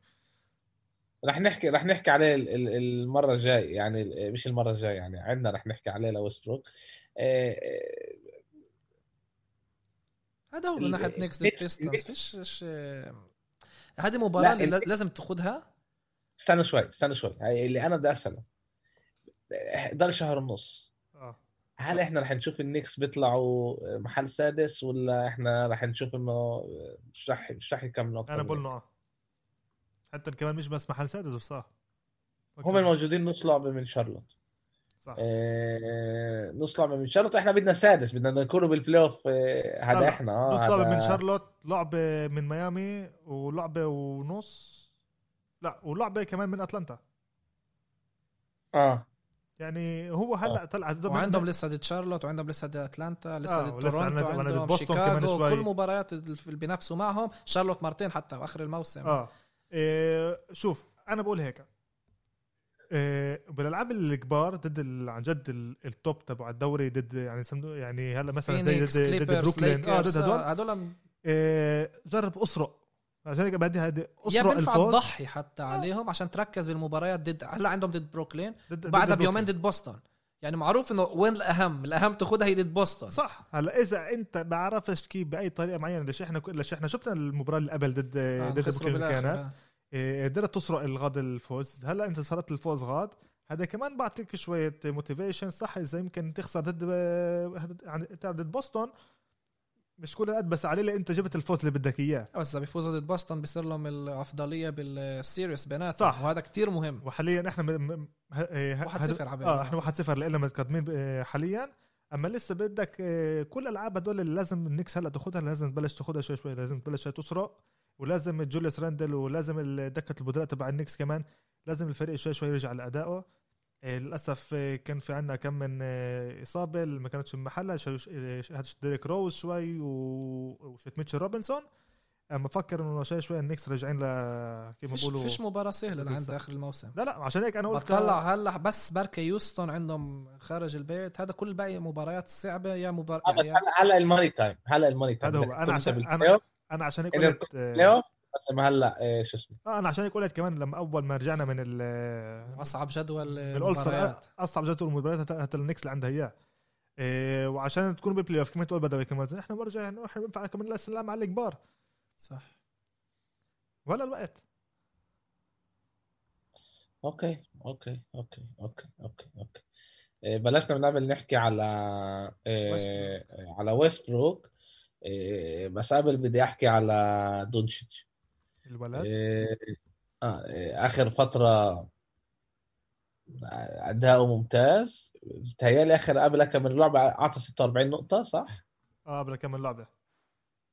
رح نحكي رح نحكي عليه ال- ال- المرة الجاي يعني مش المرة الجايه يعني عندنا رح نحكي عليه لويستبروك آه، آه، هذا هو من ال- ناحية نيكس نيكس- بيستنز نيكس- فيش فيش هذه مباراة لا، اللي ال- لازم تاخذها استنى شوي استنى شوي. هاي اللي أنا بدي أسأله. ضل شهر ونص. آه. هل إحنا رح نشوف النكس بيطلعوا محل سادس ولا إحنا رح نشوف إنه مش رح مش رح يكملوا أنا بقول آه. حتى كمان مش بس محل سادس بس آه. هم الموجودين نص لعبة من شارلوت. صح. آه، نص لعبه من شارلوت. إحنا بدنا سادس بدنا نكونوا بال playoff آه، هذا إحنا. آه نص لعبه من شارلوت لعبة من ميامي ولعبة ونص. لا ولعبة كمان من أتلانتا. آه. يعني هو هلأ طلع وعندهم لسه ضد شارلوت وعندهم لسه ضد أتلانتا لسه آه، ضد ولسه تورونتو عندنا- عندنا عندهم ضد بوسطن كمان شيكاغو. كل مباريات اللي بينافسوا معهم. شارلوت مرتين حتى باخر الموسم. آه. إيه شوف أنا بقول هيك. بالألعاب الكبار ضد عن جد ال- ال top تبع الدوري ضد يعني يعني هلا مثلا زي ضد ضد كليبرز بروكلين آه ضد هدول آه، هدول. إيه جرب أسرق. عشان هيك بدي هذه يا اسرق بينفع الفوز. تضحي حتى عليهم عشان تركز بالمباريات ضد هلا عندهم ضد بروكلين ضد وبعدها ضد بيومين. ضد بوسطن يعني معروف إنه وين الأهم؟ الأهم تاخذها هي ضد بوسطن صح. هلا إذا أنت بعرفش كيف بأي طريقة معينة ليش إحنا ليش إحنا شفنا المباراة اللي قبل ضد آه، ضد بروكلين كانت. آه. قدرت تسرق الغاد الفوز. هلا انت صارت الفوز غاد. هذا كمان بعطيك شوية motivation صح إذا يمكن تخسر ضد يعني ضد بوسطن. مش كل قد بس عليه انت جبت الفوز اللي بدك إياه. بس بيفوزوا ضد بوسطن بيصير لهم الأفضلية بال series بيناتهم. صح. وهذا كتير مهم. وحاليا إحنا م... م... ه- إيه، ه- 1-0 هدو- عبال آه إحنا 1-0 لنا متقدمين ب- حاليا. أما لسه بدك إيه، كل الألعاب هدول اللي لازم النكس هلأ تاخذها لازم تبلش تاخذها شوي شوي لازم تبلش تسرق. ولازم جوليوس راندل ولازم دكة البدلاء تبع النكس كمان لازم الفريق شوي شوي يرجع لأدائه. آه، للأسف آه، كان في عنا كم من آه، إصابة اللي ما كانتش آه، هذا ديريك روز شوي وشت ميتشل روبنسون. أما بفكر إنه شوي شوي النكس راجعين ل كيف ما فيش, بيقولوا فيش مباراة سهلة لعند. آخر الموسم. لا لا عشان هيك أنا قلت بطلع هلا بس بركة هيوستون عندهم خارج البيت. هذا كل باقي مباريات صعبة يا مباراة هلا هلا ال money time هلا ال money time. هذا هو. تكون عشان- أوف، أنا عشان هيك قلت آه، بال playoff، بس ما هلأ إيه، شو اسمه؟ آه أنا عشان هيك قلت كمان لما أول ما رجعنا من ال أصعب جدول المباريات. أصعب جدول المباريات حتى النكس اللي عندها إياه. إيه وعشان تكون بال playoff كمان تقول بدوي كمان. إحنا برجع انه إحنا بننفع كمان الاسلام على الكبار صح. ولا الوقت. أوكي أوكي أوكي أوكي أوكي أوكي. بلشنا قبل نحكي على إيه، ويستبروك. على ويست بروك بس قبل بدي أحكي على دونتشيتش الولد؟ إيه، آه إيه، آخر فترة أداؤه ممتاز. بتهيألي آخر قبل كم من لعبه اعطى 46 نقطة صح؟ آه قبل كم لعبه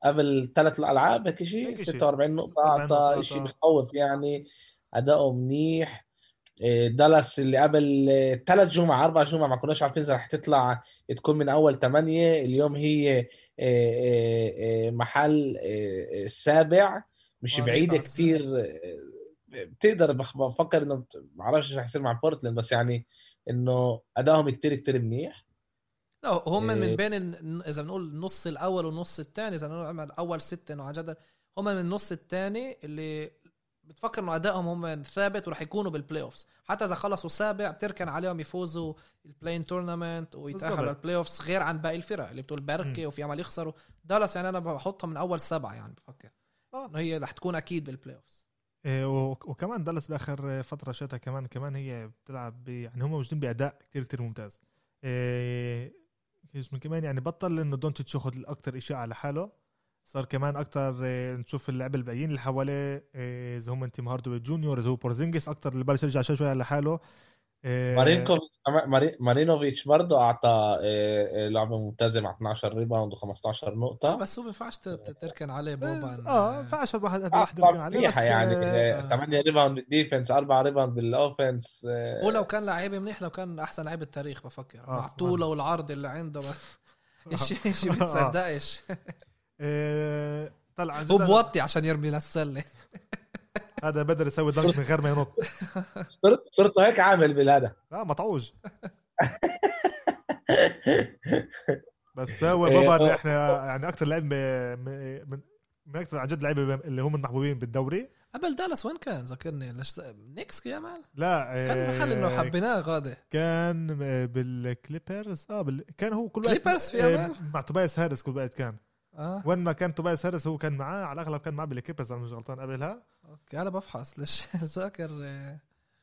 قبل ثلاث الالعاب هيك شيء؟ هيك شيء. 46 نقطة 46 نقطة أعطى أعطى. شيء بخوف يعني. أداؤه منيح. إيه، دالاس اللي قبل ثلاث جمعة أربع جمعة ما كناش عارفين إذا رح تطلع تكون من أول ثمانية اليوم هي إيه، إيه، إيه، محل إيه، السابع مش قريبة بعيدة على كتير إيه، بتقدر بفكر بت- ما بعرفش إيش رح يصير مع بورتلاند بس يعني إنه أدائهم كتير كتير منيح لا هم. من بين إذا بنقول النص الأول والنص الثاني إذا بنقول أول ستة انه عن جد هم من النص الثاني اللي بتفكر إنه أدائهم هم ثابت ورح يكونوا بال playoffs حتى إذا خلصوا سابع بتركن عليهم يفوزوا ال play-in tournament ويتاهلوا بالضبط. لل playoffs غير عن باقي الفرق اللي بتقول بركه وفي عمل يخسروا. دالاس يعني أنا بحطهم من أول سبعة يعني بفكر. آه. إنه هي رح تكون أكيد بال playoffs إيه وكمان دالاس بآخر فترة شتها كمان كمان هي بتلعب يعني هم موجودين بأداء كتير كتير ممتاز. إيه كمان يعني بطل إنه دونتش ياخذ أكثر إشاعة على حاله صار كمان أكثر إيه نشوف اللعب الباقيين اللي حواليه إيه إذا هم تيم هاردوي جونيور إذا هو بورزينجس أكثر اللي بلش يرجع شوي شوي على حاله إيه مارينكوفيتش ماري- مارينوفيتش برضه أعطى إيه، لعبة ممتازة مع 12 rebound و15 آه نقطة بس هو ما ينفعش تركن عليه بس بوبان آه ما ينفعش الواحد آه، الواحد يركن عليه منيحة بس يعني آه، آه. 8 rebound بال defense 4 rebound بال offense آه، هو لو كان لعيب منيح لو كان أحسن لعيب التاريخ بفكر آه، مع طوله والعرض اللي عنده شيء شيء آه. بتصدقش إيه طلع عن هو جد بوطي عشان يرمي للسله هذا بدل يسوي دنك من غير ما ينط. صرت صرت هيك عامل بالهذا آه مطعوج. بس هو إيه، بابا اللي إحنا يعني أكثر لعيب من من- أكثر عن جد لعيبة اللي هم المحبوبين بالدوري. قبل دالاس وين كان؟ ذكرني. ليش نيكس يا man؟ لا كان إيه، محل إنه حبيناه غاده كان آه، بالكليبرز. آه بال... كان هو كل وقت كليبرز في آه،؟ مع توبايس هاريس كل وقت كان. آه. وين ما كان توبايس هاريس هو كان معاه على الأغلب كان معاه بالكليبرز أنا مش غلطان قبلها okay أنا بفحص ليش؟ ذاكر آه،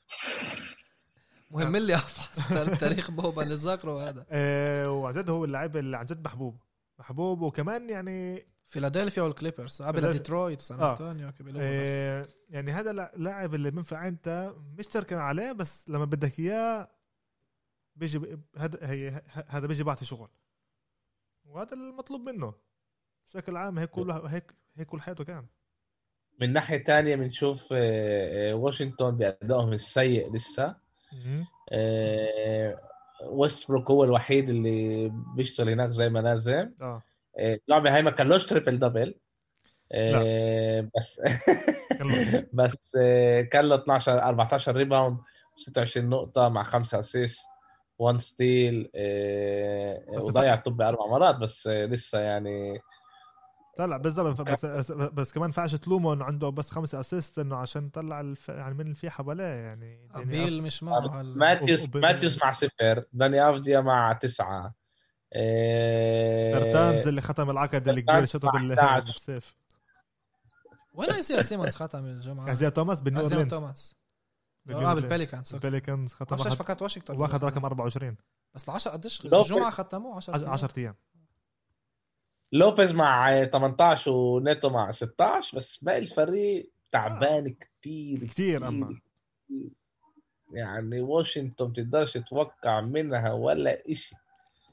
مهم لي أفحص. تاريخ بوبان اللي ذاكره هذا آه وعن جد هو اللاعب اللي عن جد محبوب. محبوب وكمان يعني فيلادلفيا والكليبرز. قبل. ديترويت وسان آه. أنطونيو آه يعني هذا لا- لاعب اللي بينفع أنت مش تركن عليه بس لما بدك إياه بيجي هذا هي هذا بيجي بعطي شغل. وهذا المطلوب منه. بشكل عام هيك كل هيك هيك كل حياته كان. من ناحية تانية بنشوف آه، آه، واشنطن بأدائهم السيء لسه. آه، ويستبروك هو الوحيد اللي بيشتغل هناك زي ما لازم آه. اللعبة هاي ما كان لوش triple double آه، بس. بس كان له 12 14 rebound 26 نقطة مع خمسة assist 1 steal وضيع الطابة أربع مرات بس لسه يعني لا لا بالضبط بس, بس بس كمان فعش تلومه انه عنده بس خمسة assist إنه عشان طلع الف... يعني من اللي في حواليه يعني بيل مش معه هلا. ماتيوس ماتيوس مع صفر داني افديا مع تسعة. آه، برتانز اللي ختم العقد اللي كبير بال- 11. بالسيف. وين ايزيا سيمونز ختم الجمعه ازيا توماس ازيا أورلينز. توماس. آه أورلينز. بالبليكانز أوكي. البليكنز ختم واخد فكرت واشنطن. واخد رقم 24 بس ل 10 قديش. الجمعه ختموه؟ 10 10 أيام. لوبيز مع 18 ونيتو مع 16 بس باقي الفريق تعبان كتير كتير أما. يعني واشنطن تقدرش تتوقع منها ولا إشي.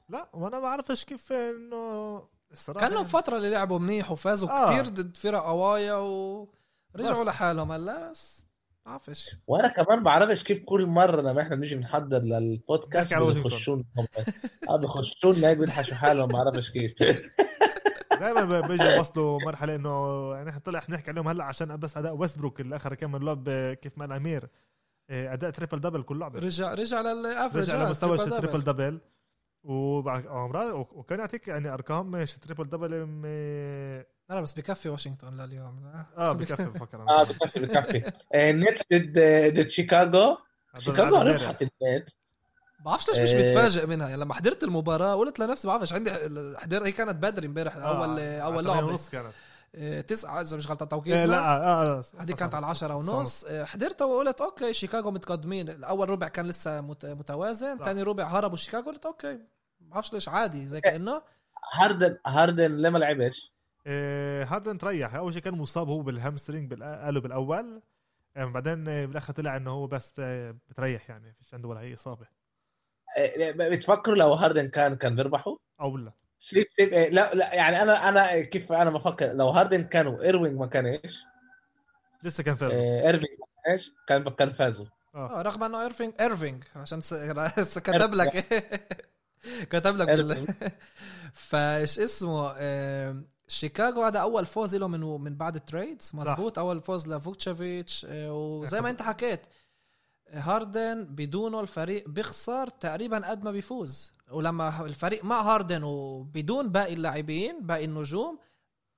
لا وأنا ما بعرفش كيف إنه الصراحة كان لهم فترة اللي لعبوا منيح وفازوا آه. كتير ضد فرق قوايا ورجعوا بس. لحالهم. هلا بس بعرفش وأنا كمان بعرفش كيف كل مرة لما إحنا بنيجي بنحضر للبودكاست. بيخشون آه بيخشون هيك بينحشوا حالهم ما بعرفش كيف. دائما بيجي يوصلوا مرحلة إنه يعني إحنا طلع إحنا نحكي عليهم هلأ عشان بس أداء ويستبروك اللي آخر كم لعب كيف ما الامير إيه، أداء triple double كل لعبة. رجع رجع لل average رجع لمستوى ال triple double وبعد عمران وكان يعطيك يعني أرقام triple double م- لا بس بكفي واشنطن لليوم. آه بكفي بفكر آه بكفي بكفي. آه، نتس ضد ضد شيكاغو شيكاغو ربحت النتس. بعرفش ليش مش إيه. متفاجئ منها. يعني لما حضرت المباراة قلت لنفسي بعرفش عندي حضر هي كانت بدري امبارح آه، اول أول لعبة. ونص كانت. إيه، تسعة إذا مش غلطان توقيت إيه، لا آه آه هذه كانت على العشرة ونص. حضرتها وقلت okay شيكاغو متقدمين. الأول ربع كان لسه مت- متوازن. ثاني ربع هربوا شيكاغو قلت okay بعرفش ليش عادي زي كأنه. هاردن هاردن ليه ما لعبش؟ هاردن تريح. أول شيء كان مصاب هو بال hamstring قالوا بالأول. آه، بعدين آه، بالآخر طلع إنه هو بس آه، بتريح يعني فيش عنده ولا أي إصابة. آه، بتفكروا لو هاردن كان كان بيربحوا؟ أو لا. سيب سيب آه، لا لا يعني أنا أنا كيف أنا بفكر لو هاردن كانوا إيرفينج ما كانش لسه كان فاز آه، إيرفينج ما كانش كان كان فازوا آه. رغم إنه إيرفينج إيرفينج عشان س... كتب لك. كتب لك بال... فإيش اسمه آه، شيكاغو هذا أول فوز له من من بعد ال trades مزبوط أول فوز لفوتشيفيتش آه، وزي ما أنت حكيت هاردن بدونه الفريق بيخسر تقريبا قد ما بيفوز. ولما الفريق مع هاردن وبدون باقي اللاعبين باقي النجوم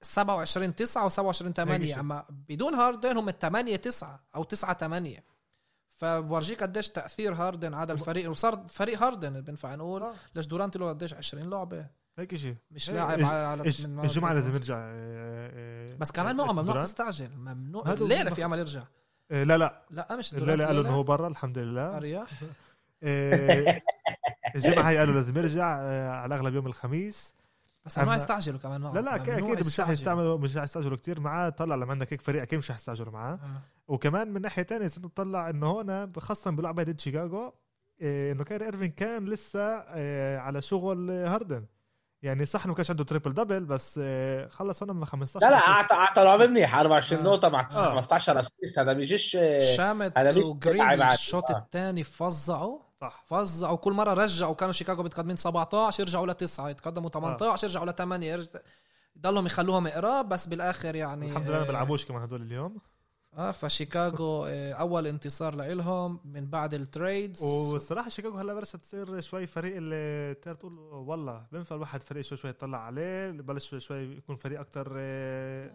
27 9 و27 هيك 8 شيء. أما بدون هاردن هم 8 9 أو 9 8 فبورجيك قديش تأثير هاردن على الفريق؟ وصار فريق هاردن بنفع نقول. آه، ليش دورانت له قديش 20 لعبة؟ هيك شيء مش إيه، لاعب على الجمعه. لازم يرجع آه، آه، بس كمان آه، ممنوع ممنوع. تستعجل. ممنوع. الليلة في امل يرجع؟ آه، لا لا. لا مش الليلة قالوا إنه هو برا الحمد لله. أريح. آه، الجمعة هي قالوا لازم يرجع آه، على الأغلب يوم الخميس. بس أما- يستعجلوا كمان معه. لا لا ممنوع أكيد مش رح. يستعملوا مش رح يستعجلوا كثير معاه طلع لما عندك هيك فريق أكيد مش رح يستعجلوا معاه آه. وكمان من ناحية تانية صرت بطلع إنه هون خاصة بلعبه ضد شيكاغو إنه كان إيرفينج كان لسه على شغل هاردن. يعني صح إنه ما كانش عنده triple double بس إيه، خلص هون من 15 لا لا. اعطى أعطى لعبه منيح 24 آه. نقطة مع آه. 15 assist هذا بيجيش آه، شامت وجرين. الشوط آه. الثاني فظعوا صح فظعوا كل مرة رجعوا كانوا شيكاغو متقدمين 17 يرجعوا لتسعة يتقدموا 18 يرجعوا لثمانيه يرجع... يضلهم يخلوهم قراب بس بالآخر يعني الحمد لله ما آه، بيلعبوش كمان هدول اليوم آه فشيكاغو آه، أول انتصار لإلهم من بعد ال trades. والصراحه شيكاغو هلا بلشت تصير شوي فريق اللي تقدر تقول والله بينفع الواحد فريق شوي شوي يطلع عليه بلش شوي شوي يكون فريق أكثر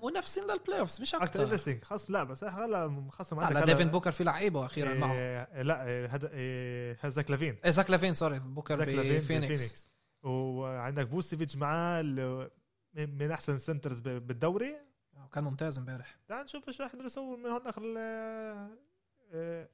منافسين لل playoffs مش أكثر أكثر interesting خاص لا بس هلا خاصه عندك ديفن بوكر في لعيبة أخيرا معه. إيه، لا هذا إيه، زاك لافين. إيه زاك لافين sorry بوكر بفينيكس. وعندك فوتشيفيتش معاه من أحسن centers بالدوري. كان ممتاز امبارح. تعال نشوف إيش راح يقدروا يسووا من هون آخر ال- آه،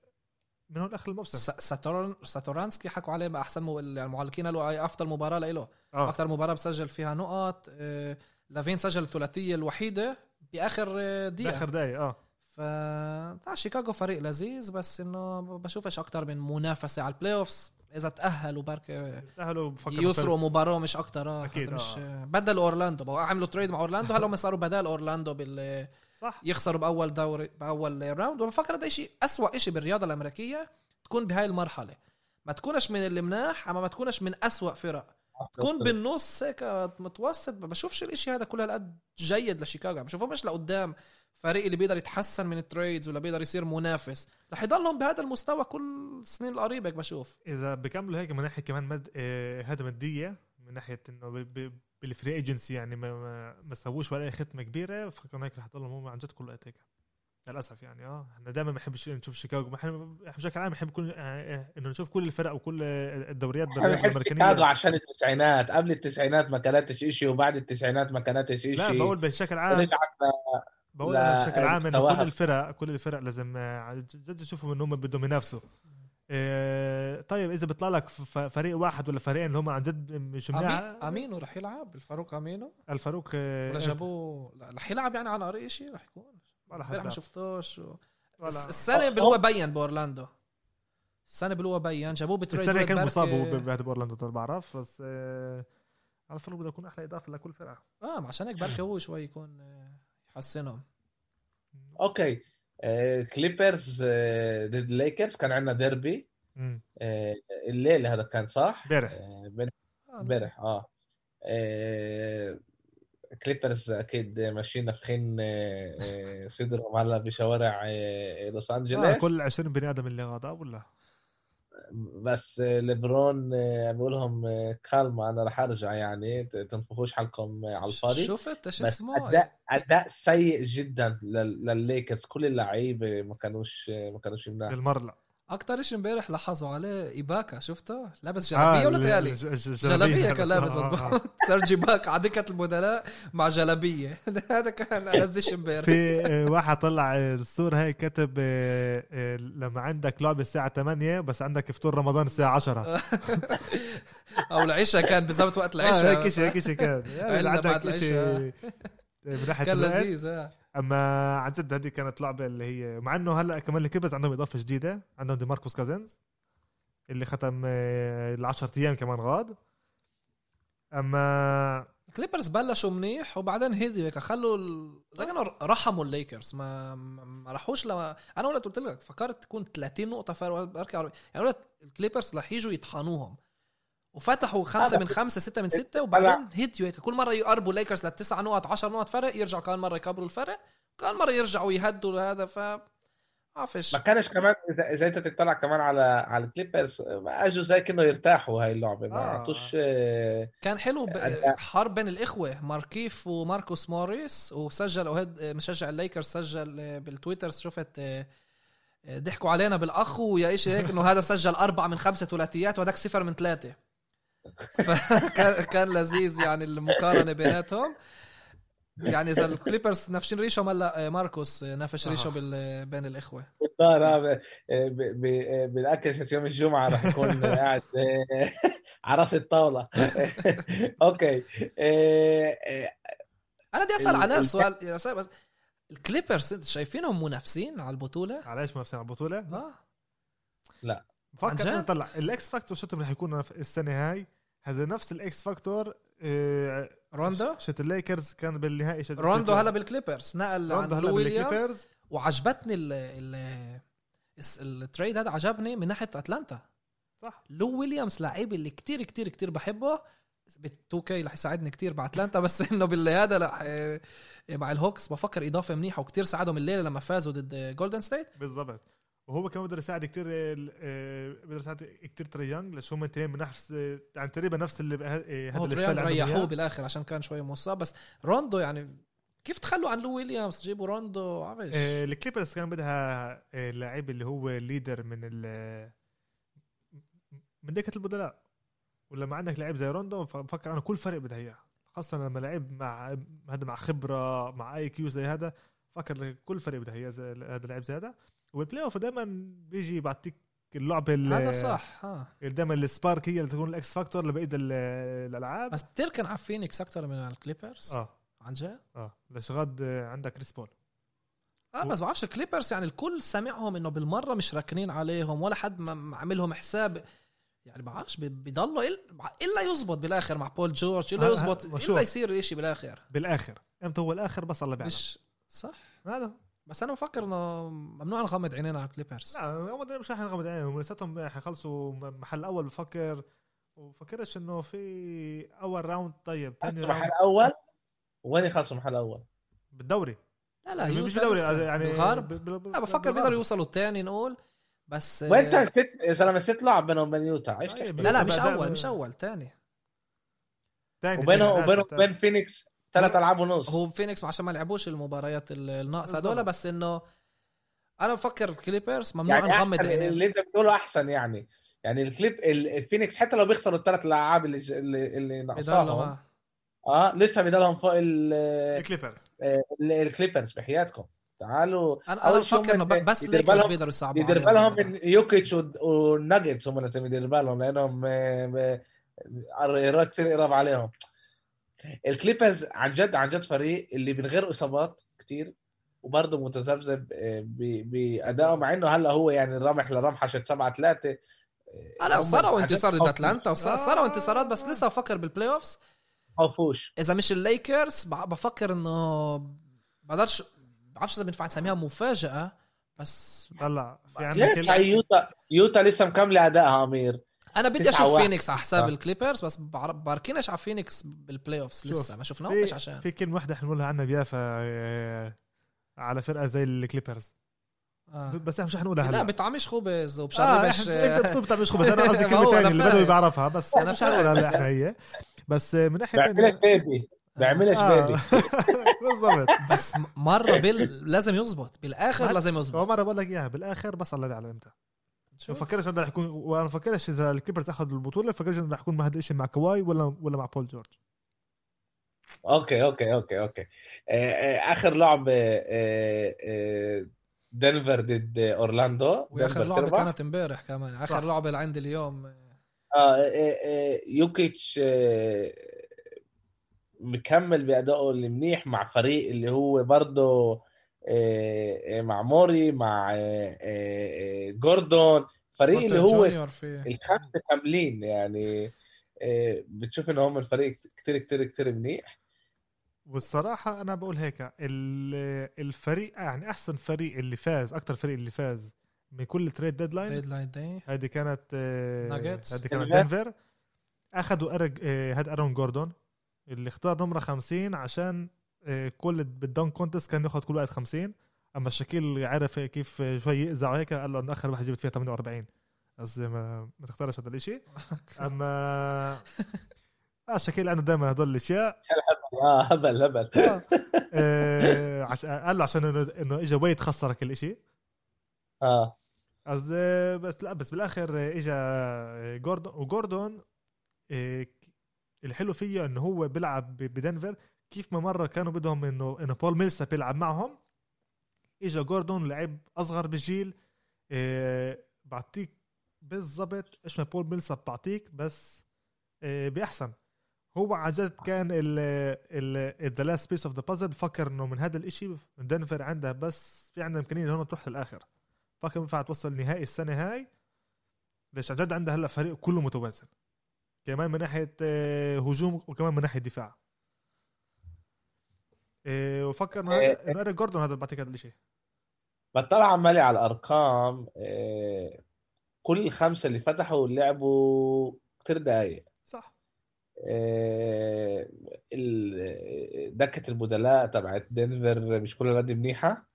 من هون آخر الموسم. ساتورن ساتورانسكي حكوا عليه أحسن المعلقين قالوا أفضل مباراة له. آه. أكثر مباراة بسجل فيها نقط آه، لافين سجل الثلاثية الوحيدة بآخر آه، دقيقة. بآخر دقايق آه. ف شيكاغو فريق لذيذ بس إنه بشوفش أكثر من منافسة على ال playoffs إذا تأهلوا بركة سهلوا بفكروا يسروا. مباراة مش أكثر آه هذا مش آه. بدل أورلاندو. عملوا trade مع أورلاندو. هلأ هم صاروا بدال أورلاندو بال صح. يخسروا بأول دوري بأول round وبفكر هذا شيء اسوء شيء بالرياضة الأمريكية تكون بهاي المرحلة. ما تكونش من المناح أما ما تكونش من أسوأ فرق. تكون بالنص هيك متوسط. ما بشوفش الإشي هذا كل هالقد جيد لشيكاغو. ما بشوفهمش لقدام. فريق اللي بيقدر يتحسن من ال trades ولا بيقدر يصير منافس. رح يضلهم بهذا المستوى كل السنين القريبة هيك بشوف. إذا بكملوا هيك من ناحية كمان مد... آه، هذا مادية من ناحية إنه ب... ب... بالفري ايجنسي يعني ما ما, سووش ولا أي ختمة كبيرة فكانوا هيك رح يضلهم هم عن جد كل هيك للأسف يعني آه. إحنا دائما ما بنحبش نشوف شيكاغو. إحنا بشكل عام بنحب كل آه، إنه نشوف كل الفرق وكل آه، الدوريات بنحب شيكاغو عشان التسعينات. قبل التسعينات ما كانتش شيء وبعد التسعينات ما كانتش شيء لا بقول بشكل عام. بقول أنا بشكل عام إنه كل الفرق كل الفرق لازم آه، عن جد يشوفوا انهم بدهم ينافسوا. آه، طيب إذا بيطلع لك ف- فريق واحد ولا فريقين اللي هم عن جد مش أمين مناعه أمينو رح يلعب الفاروق أمينو. الفاروق آه، ولا جابوه رح يلعب يعني على قريب شيء رح يكون. ولا حد امبارح ما. شفتوش. و... السنة اللي هو بين بأورلاندو. السنة اللي هو بين جابوه بتريد السنة كان مصاب هو بهذا اورلاندو طول بعرف بس آه، على الفرق بده يكون أحلى إضافة لكل فرقة. آه عشان هيك بركي هو شوي يكون آه، يحسنهم أوكي. آه، كليبرز آه، ضد ليكرز كان عندنا ديربي. آه، الليلة هذا كان صح؟ امبارح. آه، آه، امبارح آه. آه، كليبرز أكيد ماشيين نافخين آه، آه، صدرهم هلا بشوارع آه، لوس آه انجلوس كل 20 بني آدم اللي غضب ولا؟ بس ليبرون آه، عم بقول لهم آه، كالما أنا رح أرجع يعني تنفخوش حالكم آه، على الفاضي. شفت إيش بس اسمه أداء أداء سيء جدا لل- للليكرز. كل اللعيبة ما كانوش ما كانوش لا أكثر شيء امبارح لاحظوا عليه إيباكا شفته؟ لابس آه، جلابية ولا ال- تيالي؟ جلابية كان لابس. آه، آه، آه. سيرج إيباكا على دكة البدلاء مع جلابية. هذا كان ألذ امبارح. في آه، واحد طلع آه، الصورة هي كتب آه، آه، لما عندك لعبة الساعة 8 بس عندك فطور رمضان الساعة 10 أو العشاء كان بالضبط وقت آه، هيك العشاء شيء هيك شيء كان. يعني عندك شيء العشاء. من ناحية كان. لذيذ آه. أما عن جد هذه كانت لعبة اللي هي مع إنه هلأ كمان الكليبرز عندهم إضافة جديدة عندهم ديماركوس كازنز اللي ختم ال 10 أيام كمان غاد أما الكليبرز بلشوا منيح وبعدين هديوا هيك خلوا ال... زي كانوا رحموا الليكرز ما ما ما راحوش لما أنا ولا قلت لك فكرت تكون 30 نقطة فرق بركي يعني قلت الكليبرز رح يجوا يطحنوهم وفتحوا خمسة من خمسة ستة من ستة وبعدين هديوا هيك. كل مرة يقربوا الليكرز لتسع نقط عشر نقط فرق يرجعوا كمان مرة يكبروا الفرق. كمان مرة يرجعوا يهدوا لهذا ف عافش ما كانش كمان اذا إذا أنت تطلع كمان على على الكليبرز ما أجوا زي كأنه يرتاحوا هاي اللعبة. ما. اعطوش آه، كان حلو. حرب بين الإخوة ماركيف وماركوس موريس وسجل وهد مشجع الليكرز سجل بالتويتر شفت آه، ضحكوا علينا بالأخ ويا شيء هيك إنه هذا سجل أربع من خمسة ثلاثيات وهذاك صفر من ثلاثة. فكان كان لذيذ يعني المقارنة بيناتهم يعني إذا الكليبرز نفشين ريشهم هلا ماركوس نفش ريشه آه. بال... بين الإخوة بالدار آه، ب- بالأكل شت يوم الجمعة رح يكون قاعد آه، على رأس الطاولة أوكي أنا بدي أسأل علاء ال- سؤال يا بس الكليبرز أنت شايفينهم منافسين على البطولة؟ علاش ما على البطولة؟ آه جد؟ انه طلع ال X-factor شتهم رح يكون السنة هاي هذا نفس ال X-factor آه، روندو؟ شت الليكرز كان بالنهائي شت روندو هلا بالكليبرز نقل عن هلا بالكليبرز. وعجبتني ال ال ال trade هذا عجبني من ناحية أتلانتا. صح. لو ويليامز لعيب اللي كتير كتير كتير بحبه بال2 كي رح يساعدني كتير باتلانتا بس إنه بالهذا لا آه، مع الهوكس بفكر إضافة منيحة وكتير ساعدهم الليلة لما فازوا ضد جولدن ستيت بالضبط. وهو كمان بقدر يساعد كتير آه، بقدر يساعد كتير تريانج لشو هم اثنين من نفس يعني تقريبا نفس اللي آه، هذا عندهم ريحوه. بالآخر عشان كان شوي مصاب بس روندو يعني كيف تخلوا عن لو ويليامز؟ تجيبوا روندو عفش. آه، الكليبرز كان بدها آه، اللعيب اللي هو leader من ال من دكة البدلاء. ولما عندك لعيب زي روندو بفكر أنا كل فريق بدها إياه. خاصة لما لعيب مع هذا مع خبرة مع IQ زي هذا فكر كل فريق بدها إياه هذا اللعيب زي هذا. وال playoff دائما بيجي بعطيك اللعبة اللي هذا صح ها. دائما ال spark هي اللي تكون ال X-factor لبقية ال- الألعاب. بس بتركن على فينيكس أكثر من الكليبرز آه. عن جد؟ آه. لشغاد آه، عندك كريس بول آه بس بعرفش الكليبرز يعني الكل سامعهم إنه بالمرة مش راكنين عليهم ولا حد ما- عاملهم حساب. يعني بعرفش إل- إلا يزبط بالآخر مع بول جورج إلا آه، آه، يزبط. إلا يصير إشي بالآخر. بالآخر. إمتى هو الآخر؟ بس الله بيعلم مش صح. هذا بس أنا بفكر إنه ممنوع نغمض عينينا على الكليبرز لا مش رح نغمض عينهم لساتهم حيخلصوا محل أول بفكر. وفكرش إنه في أول round طيب ثاني محل round أول؟ وين يخلصوا محل أول؟ بالدوري. لا لا يعني مش بالدوري. يعني بالغرب. ب- ب- لا بفكر. بيقدروا يوصلوا الثاني نقول بس وانت ست يا زلمة ست لعب بينهم وبين يوتا. إيش طيب. تحكي؟ لا لا مش أول مش أول ثاني تاني وبينهم وبين فينيكس. ثلاث ألعاب ونص. هو فينيكس عشان ما لعبوش المباريات ال- الناقصة. هذول بس إنه أنا بفكر الكليبرز ممنوع يعني نغمض أحسن عينينا اللي أنت بتقوله أحسن يعني. يعني الكليب ال- الفينيكس حتى لو بيخسروا الثلاث الألعاب اللي اللي, ناقصاهم. آه. لسه بيضلهم فوق ال- الكليبرز. ال- الكليبرز بحياتكم. تعالوا. أنا أنا بفكر إنه بس ليكرز بيقدروا يصعبوا يدير بالهم يوكيتش والناجتس هم لازم يدير بالهم لأنهم آه، كثير قراب عليهم. الكليبرز عن جد عن جد فريق اللي من غير إصابات كثير وبرضه متذبذب آه، ب- بأدائه مع إنه هلأ هو يعني رامح لرمحه شت 7 3 هلأ صاروا انتصار ضد أتلانتا آه. وصاروا انتصارات بس لسه بفكر بال playoffs خوفوش. إذا مش الليكرز ب- بفكر إنه بقدرش بعرفش إذا بينفع نسميها مفاجأة بس طلع في عندك هاي يوتا يوتا لسه مكملة أدائها أمير. أنا بدي أشوف واحد. فينيكس على حساب آه. الكليبرز بس باركيناش على فينيكس بالبلاي اوفز لسه ما شفناهمش في عشان. في كلمة واحدة إحنا بنقولها عنا بيافا آه، على فرقة زي الكليبرز آه. بس إحنا مش حنقولها لا هلا. بتعمش خبز آه وبشربش إحنا- إنت بتعمل شغل بس أنا قصدي كلمة هو ثانية أنا اللي. بدوي بيعرفها بس أنا أنا مش حنقولها هلا إحنا هي. بس من ناحية تانية بيبي بيعملش آه. بيبي بالضبط. بس مرة بال... لازم يزبط بالآخر لازم هو يزبط مرة بقول لك إياها بالآخر بس الله بيعلم إمتى ما. فكرش إنه رح يكون وأنا فكرش إذا الكليبرز أخذوا البطولة فكرش إنه رح يكون مع هذا الشيء مع كواي ولا ولا مع بول جورج okay okay okay okay آه، آه، آخر لعبة آه، دنفر ضد أورلاندو واخر لعبة تربح. كانت إمبارح كمان آخر صح. لعبة اللي عندي اليوم آه يوكيتش مكمل بأدائه المنيح مع فريق اللي هو برضه مع موري مع آه، آه، آه، جوردون. فريق اللي هو في الخمسة كاملين يعني آه، بتشوف إن هم الفريق كتير كتير كتير منيح. والصراحة أنا بقول هيك ال- الفريق يعني أحسن فريق اللي فاز أكثر فريق اللي فاز من كل trade deadline deadline day هذه كانت آه، Nuggets. هذه كانت دنفر. ارج آه، هذا أرون جوردون اللي اختار نمرة 50 عشان آه، كل بالدون كونتست كان ياخذ كل وقت 50 أما شاكيل عرف كيف شوي يقزع وهيك قال له إنه آخر واحد جبت فيها 48 بس ما ما تختارش هذا الشيء اما آه شاكيل عنده دائما هدول الأشياء. آه هبل هبل. آه. آه،. قال له عشان انه إنه اجى ويت خسر كل شيء آه. قصدي بس لا بس بالآخر اجى جوردون وجوردون إيه، الحلو فيه إنه هو بيلعب بدنفر. كيف ما مرة كانوا بدهم إنه إنه بول ميلساب بيلعب معهم. اجى جوردون لعب أصغر بالجيل إيه، بعطيك بالضبط إيش ما بول ميلساب بعطيك بس إيه، بأحسن. هو عن جد كان ال the last piece of the puzzle بفكر إنه من هذا الإشي دنفر عندها بس في عندها إمكانية هون تروح للآخر. فكر ينفع توصل نهائي السنة هاي. ليش عن جد عندها هلأ فريق كله متوازن. كمان من ناحية آه، هجوم وكمان من ناحية دفاع. آه، وفكر إنه هذا إنه إيريك جوردون هذا اللي بعطيك هذا الشيء بطلع عمالي على الأرقام آه، كل الخمسه اللي فتحوا لعبوا كتير دقايق. صح. ال- دكة البدلاء تبعت دنفر مش كل النادي منيحة؟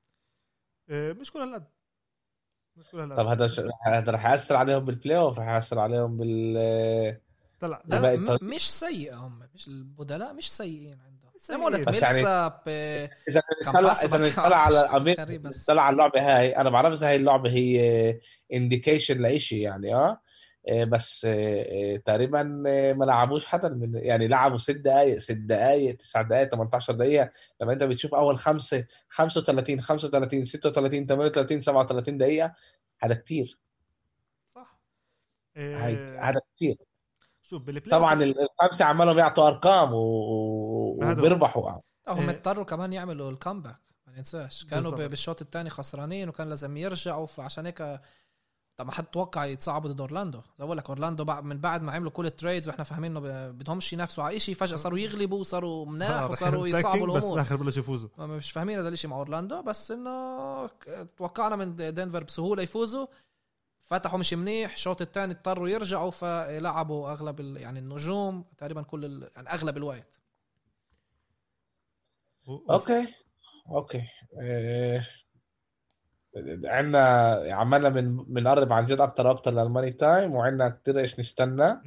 آه، مش كل هالقد مش كل طب هالقد هذا هذا رح يأثر عليهم بال playoff رح يأثر عليهم بال طلع. لا. مش سيئة هم مش البدلاء مش سيئين عندهم. ما يعني- آه، إذا كان طلع possible اذا طلع على امير غريب بس. طلع على اللعبة هاي. أنا بعرف إذا هاي اللعبة هي indication لإشي يعني آه؟ آه، بس آه، آه، تقريبا آه، ما لعبوش حدا من يعني لعبوا ست دقائق ست دقائق تسع دقائق 18 دقيقة. لما أنت بتشوف أول خمسة 35 35 36 38 37 دقيقة هذا كتير. صح. آه، هذا كتير. شوف بال play طبعا الخمسة عمالهم يعطوا أرقام و- وبيربحوا. هم إيه. اضطروا كمان يعملوا ال comeback ما ننساش. كانوا ب- بالضبط. بالشوط الثاني خسرانين وكان لازم يرجعوا فعشان هيك طب ما حد توقع يتصعبوا ضد أورلاندو. بقول لك أورلاندو من بعد ما عملوا كل ال trades وإحنا فاهمين إنه بدهمش ينافسوا على شيء فجأة صاروا يغلبوا وصاروا مناح آه، وصاروا يصعبوا attacking، بس الأمور بالاخر بلشوا يفوزوا. ما- مش فاهمين هذا الشيء مع أورلاندو بس إنه توقعنا من دنفر بسهولة يفوزوا. فتحوا مش منيح الشوط الثاني اضطروا يرجعوا فلعبوا أغلب ال- يعني النجوم تقريبا كل ال... يعني أغلب الوقت. أوكي. أوكي. إيه. عندنا عمالنا من بنقرب عن جد أكتر وأكتر لل money time وعندنا كتير إيش نستنى.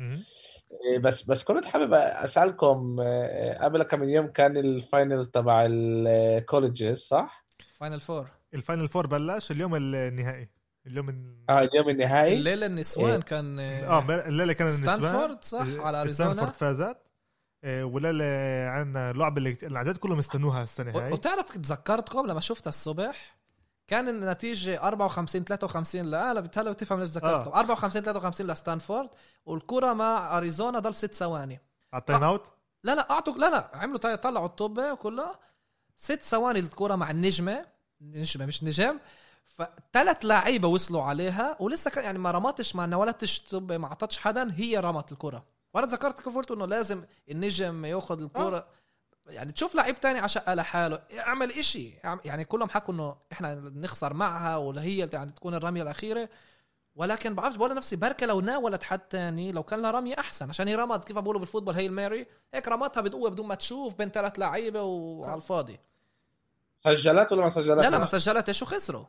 إيه، بس بس كنت حابب أسألكم إيه، قبل كم يوم كان ال final تبع ال colleges صح؟ final four ال final four بلش اليوم النهائي. اليوم ال... آه اليوم النهائي؟ الليلة النسوان إيه. كان آه الليلة كان النسوان. ستانفورد صح؟ آه، على اريزونا ستانفورد فازت. آه، والليله عندنا اللعبه اللي جد كلهم استنوها السنة هاي. وتعرف تذكرتكم لما شفتها الصبح كان النتيجة 54 53 لا لا بتهلا بتفهم ليش ذكرتكم. آه. 54 53 لستانفورد والكرة مع أريزونا ضل ست ثواني. على ال time out؟ لا لا اعطوا لا لا عملوا طلعوا الطوبة كلها ست ثواني الكرة مع النجمة. نجمة مش نجم. فثلاث لعيبة وصلوا عليها ولسه كان يعني ما رمتش ما نولتش طب ما اعطتش حدا هي رمت الكرة. وأنا تذكرت كيف قلت إنه لازم النجم ياخذ الكرة يعني تشوف لعيب تاني عشق لحاله اعمل إشي. يعني كلهم حكوا إنه إحنا نخسر معها ولا هي يعني تكون الرمية الأخيرة. ولكن بعرفش بقول نفسي بركة لو ناولت حد تاني لو كان لها رمية أحسن. عشان هي رمت كيف بقولوا بال football هي ال Mary هيك رمتها بقوة بدون ما تشوف بين ثلاث لعيبة وعلى الفاضي. سجلت ولا ما سجلت؟ لا لا ما سجلتش وخسروا.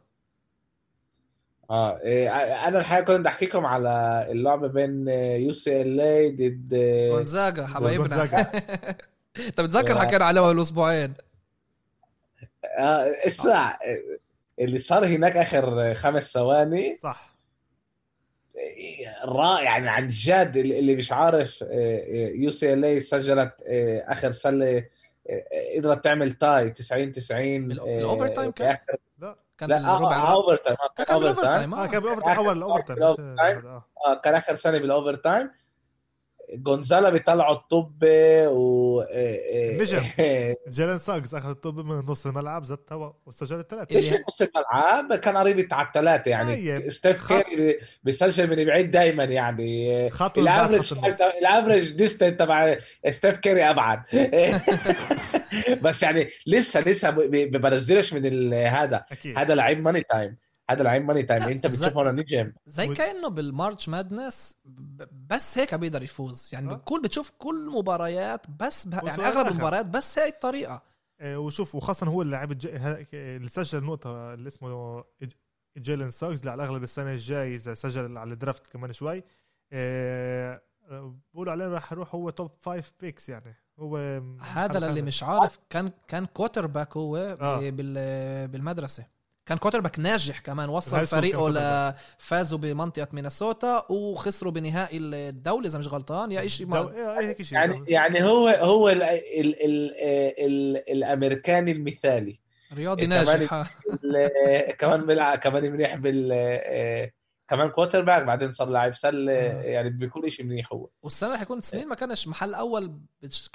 آه إيه أنا الحقيقة كنت بدي أحكيكم على اللعبة بين UCLA ضد جونزاغا حبايبنا. انت بتذكر حكينا عليه قبل أسبوعين آه اسمع اللي صار هناك آخر خمس ثواني. صح. رائع يعني عن جد اللي مش عارف UCLA سجلت آه، آخر سلة آه، قدرت تعمل tie 90 90 ال overtime كان؟ لا. كان لا اوفر تايم كان بالاوفر تايم آه. كان بال overtime اول ال overtime آه. كان آخر ثانية بال overtime جونزاغا بيطلعوا الطب و نجم جيلين ساغز اخذ الطب من نص الملعب زت هوا وسجل الثلاثه إيش من نص الملعب كان قريب على الثلاثه يعني طيب. ستيف كيري بيسجل من بعيد دائما يعني ال average ال average distance تبع ستيف كيري ابعد بس يعني لسه لسه ما بنزلش من هذا هذا لعيب money time هذا لعيب money time انت بتشوف هون نجم زي كأنه بال March Madness بس هيك بيقدر يفوز. يعني أه؟ بكل بتشوف كل مباريات بس بها يعني أغلب المباريات بس هي الطريقة إيه وشوف وخاصه هو اللاعب اللي سجل النقطه اللي اسمه جيلين ساغز اللي على الأغلب السنة الجاي إذا سجل على ال draft كمان شوي. إيه بقولوا عليه راح يروح هو top five picks يعني. هو هذا اللي مش عارف كان كان quarterback هو آه. بالمدرسة. كان quarterback ناجح كمان وصل فريقه لفازوا بمنطقة مينيسوتا وخسروا بنهائي الدوري إذا مش غلطان. يا شيء ما... شيء. يعني يعني هو هو ال ال ال ال الأمريكاني المثالي. رياضي ناجح. كمان كمان منيح بال كمان quarterback بعدين صار لاعب سله آه. يعني بكل شيء منيح هو. والسنة حيكون سنين ما كانش محل أول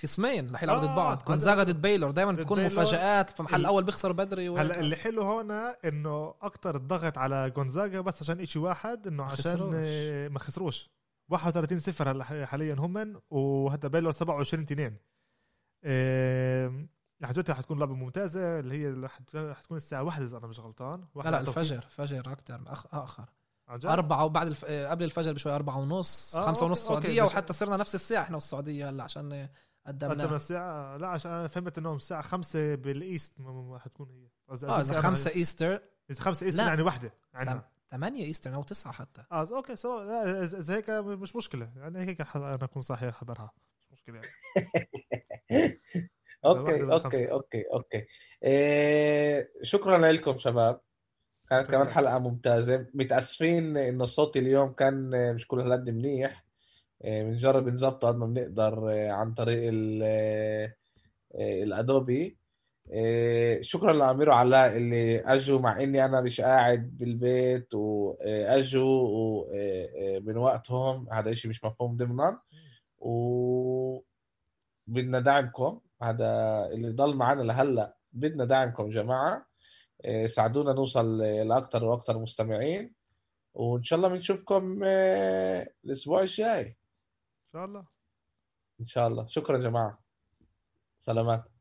قسمين رح يلعبوا ضد آه بعض. جونزاجا ضد بيلور دائما بتكون مفاجآت في محل أول بيخسر بدري هلا اللي حلو هون إنه أكثر الضغط على جونزاجا بس عشان شيء واحد إنه عشان ما خسروش. 31 صفر هلا حاليا هم وهذا بيلور 27 2 رح جد حتكون لعبة ممتازة اللي هي رح تكون الساعة 1 إذا أنا مش غلطان. لا لا الفجر فجر أكثر آخر. أربعة وبعد الف... قبل الفجر بشوي أربعة ونص آه خمسة ونص السعودية وحتى صرنا نفس الساعة إحنا والسعودية هلأ عشان قدمنا قدمنا الساعة لا عشان أنا فهمت إنه الساعة خمسة بال East حتكون هي. آه إذا خمسة Eastern. إذا خمسة Eastern يعني واحدة يعني ثمانية Eastern أو تسعة حتى. آه okay so لا إذا هيك مش مشكلة. يعني هيك أنا أكون صاحي أحضرها. مش مشكلة يعني. okay okay okay okay. إيه شكرا لكم شباب. كانت كمان حلقة ممتازة. متأسفين إنه صوتي اليوم كان مش كل هالقد منيح. آه، بنجرب نظبطه قد ما بنقدر آه، عن طريق آه، الأدوبي. شكرا لأمير وعلاء اللي أجوا مع إني أنا مش قاعد بالبيت واجوا من وقتهم. هذا الشيء مش مفهوم ضمنا. و بدنا دعمكم. هذا اللي ضل معنا لهلأ. بدنا دعمكم جماعة. آه، ساعدونا نوصل لاكثر وأكثر مستمعين وإن شاء الله بنشوفكم آه، الأسبوع الجاي. إن شاء الله. إن شاء الله. شكرا جماعة. سلامات.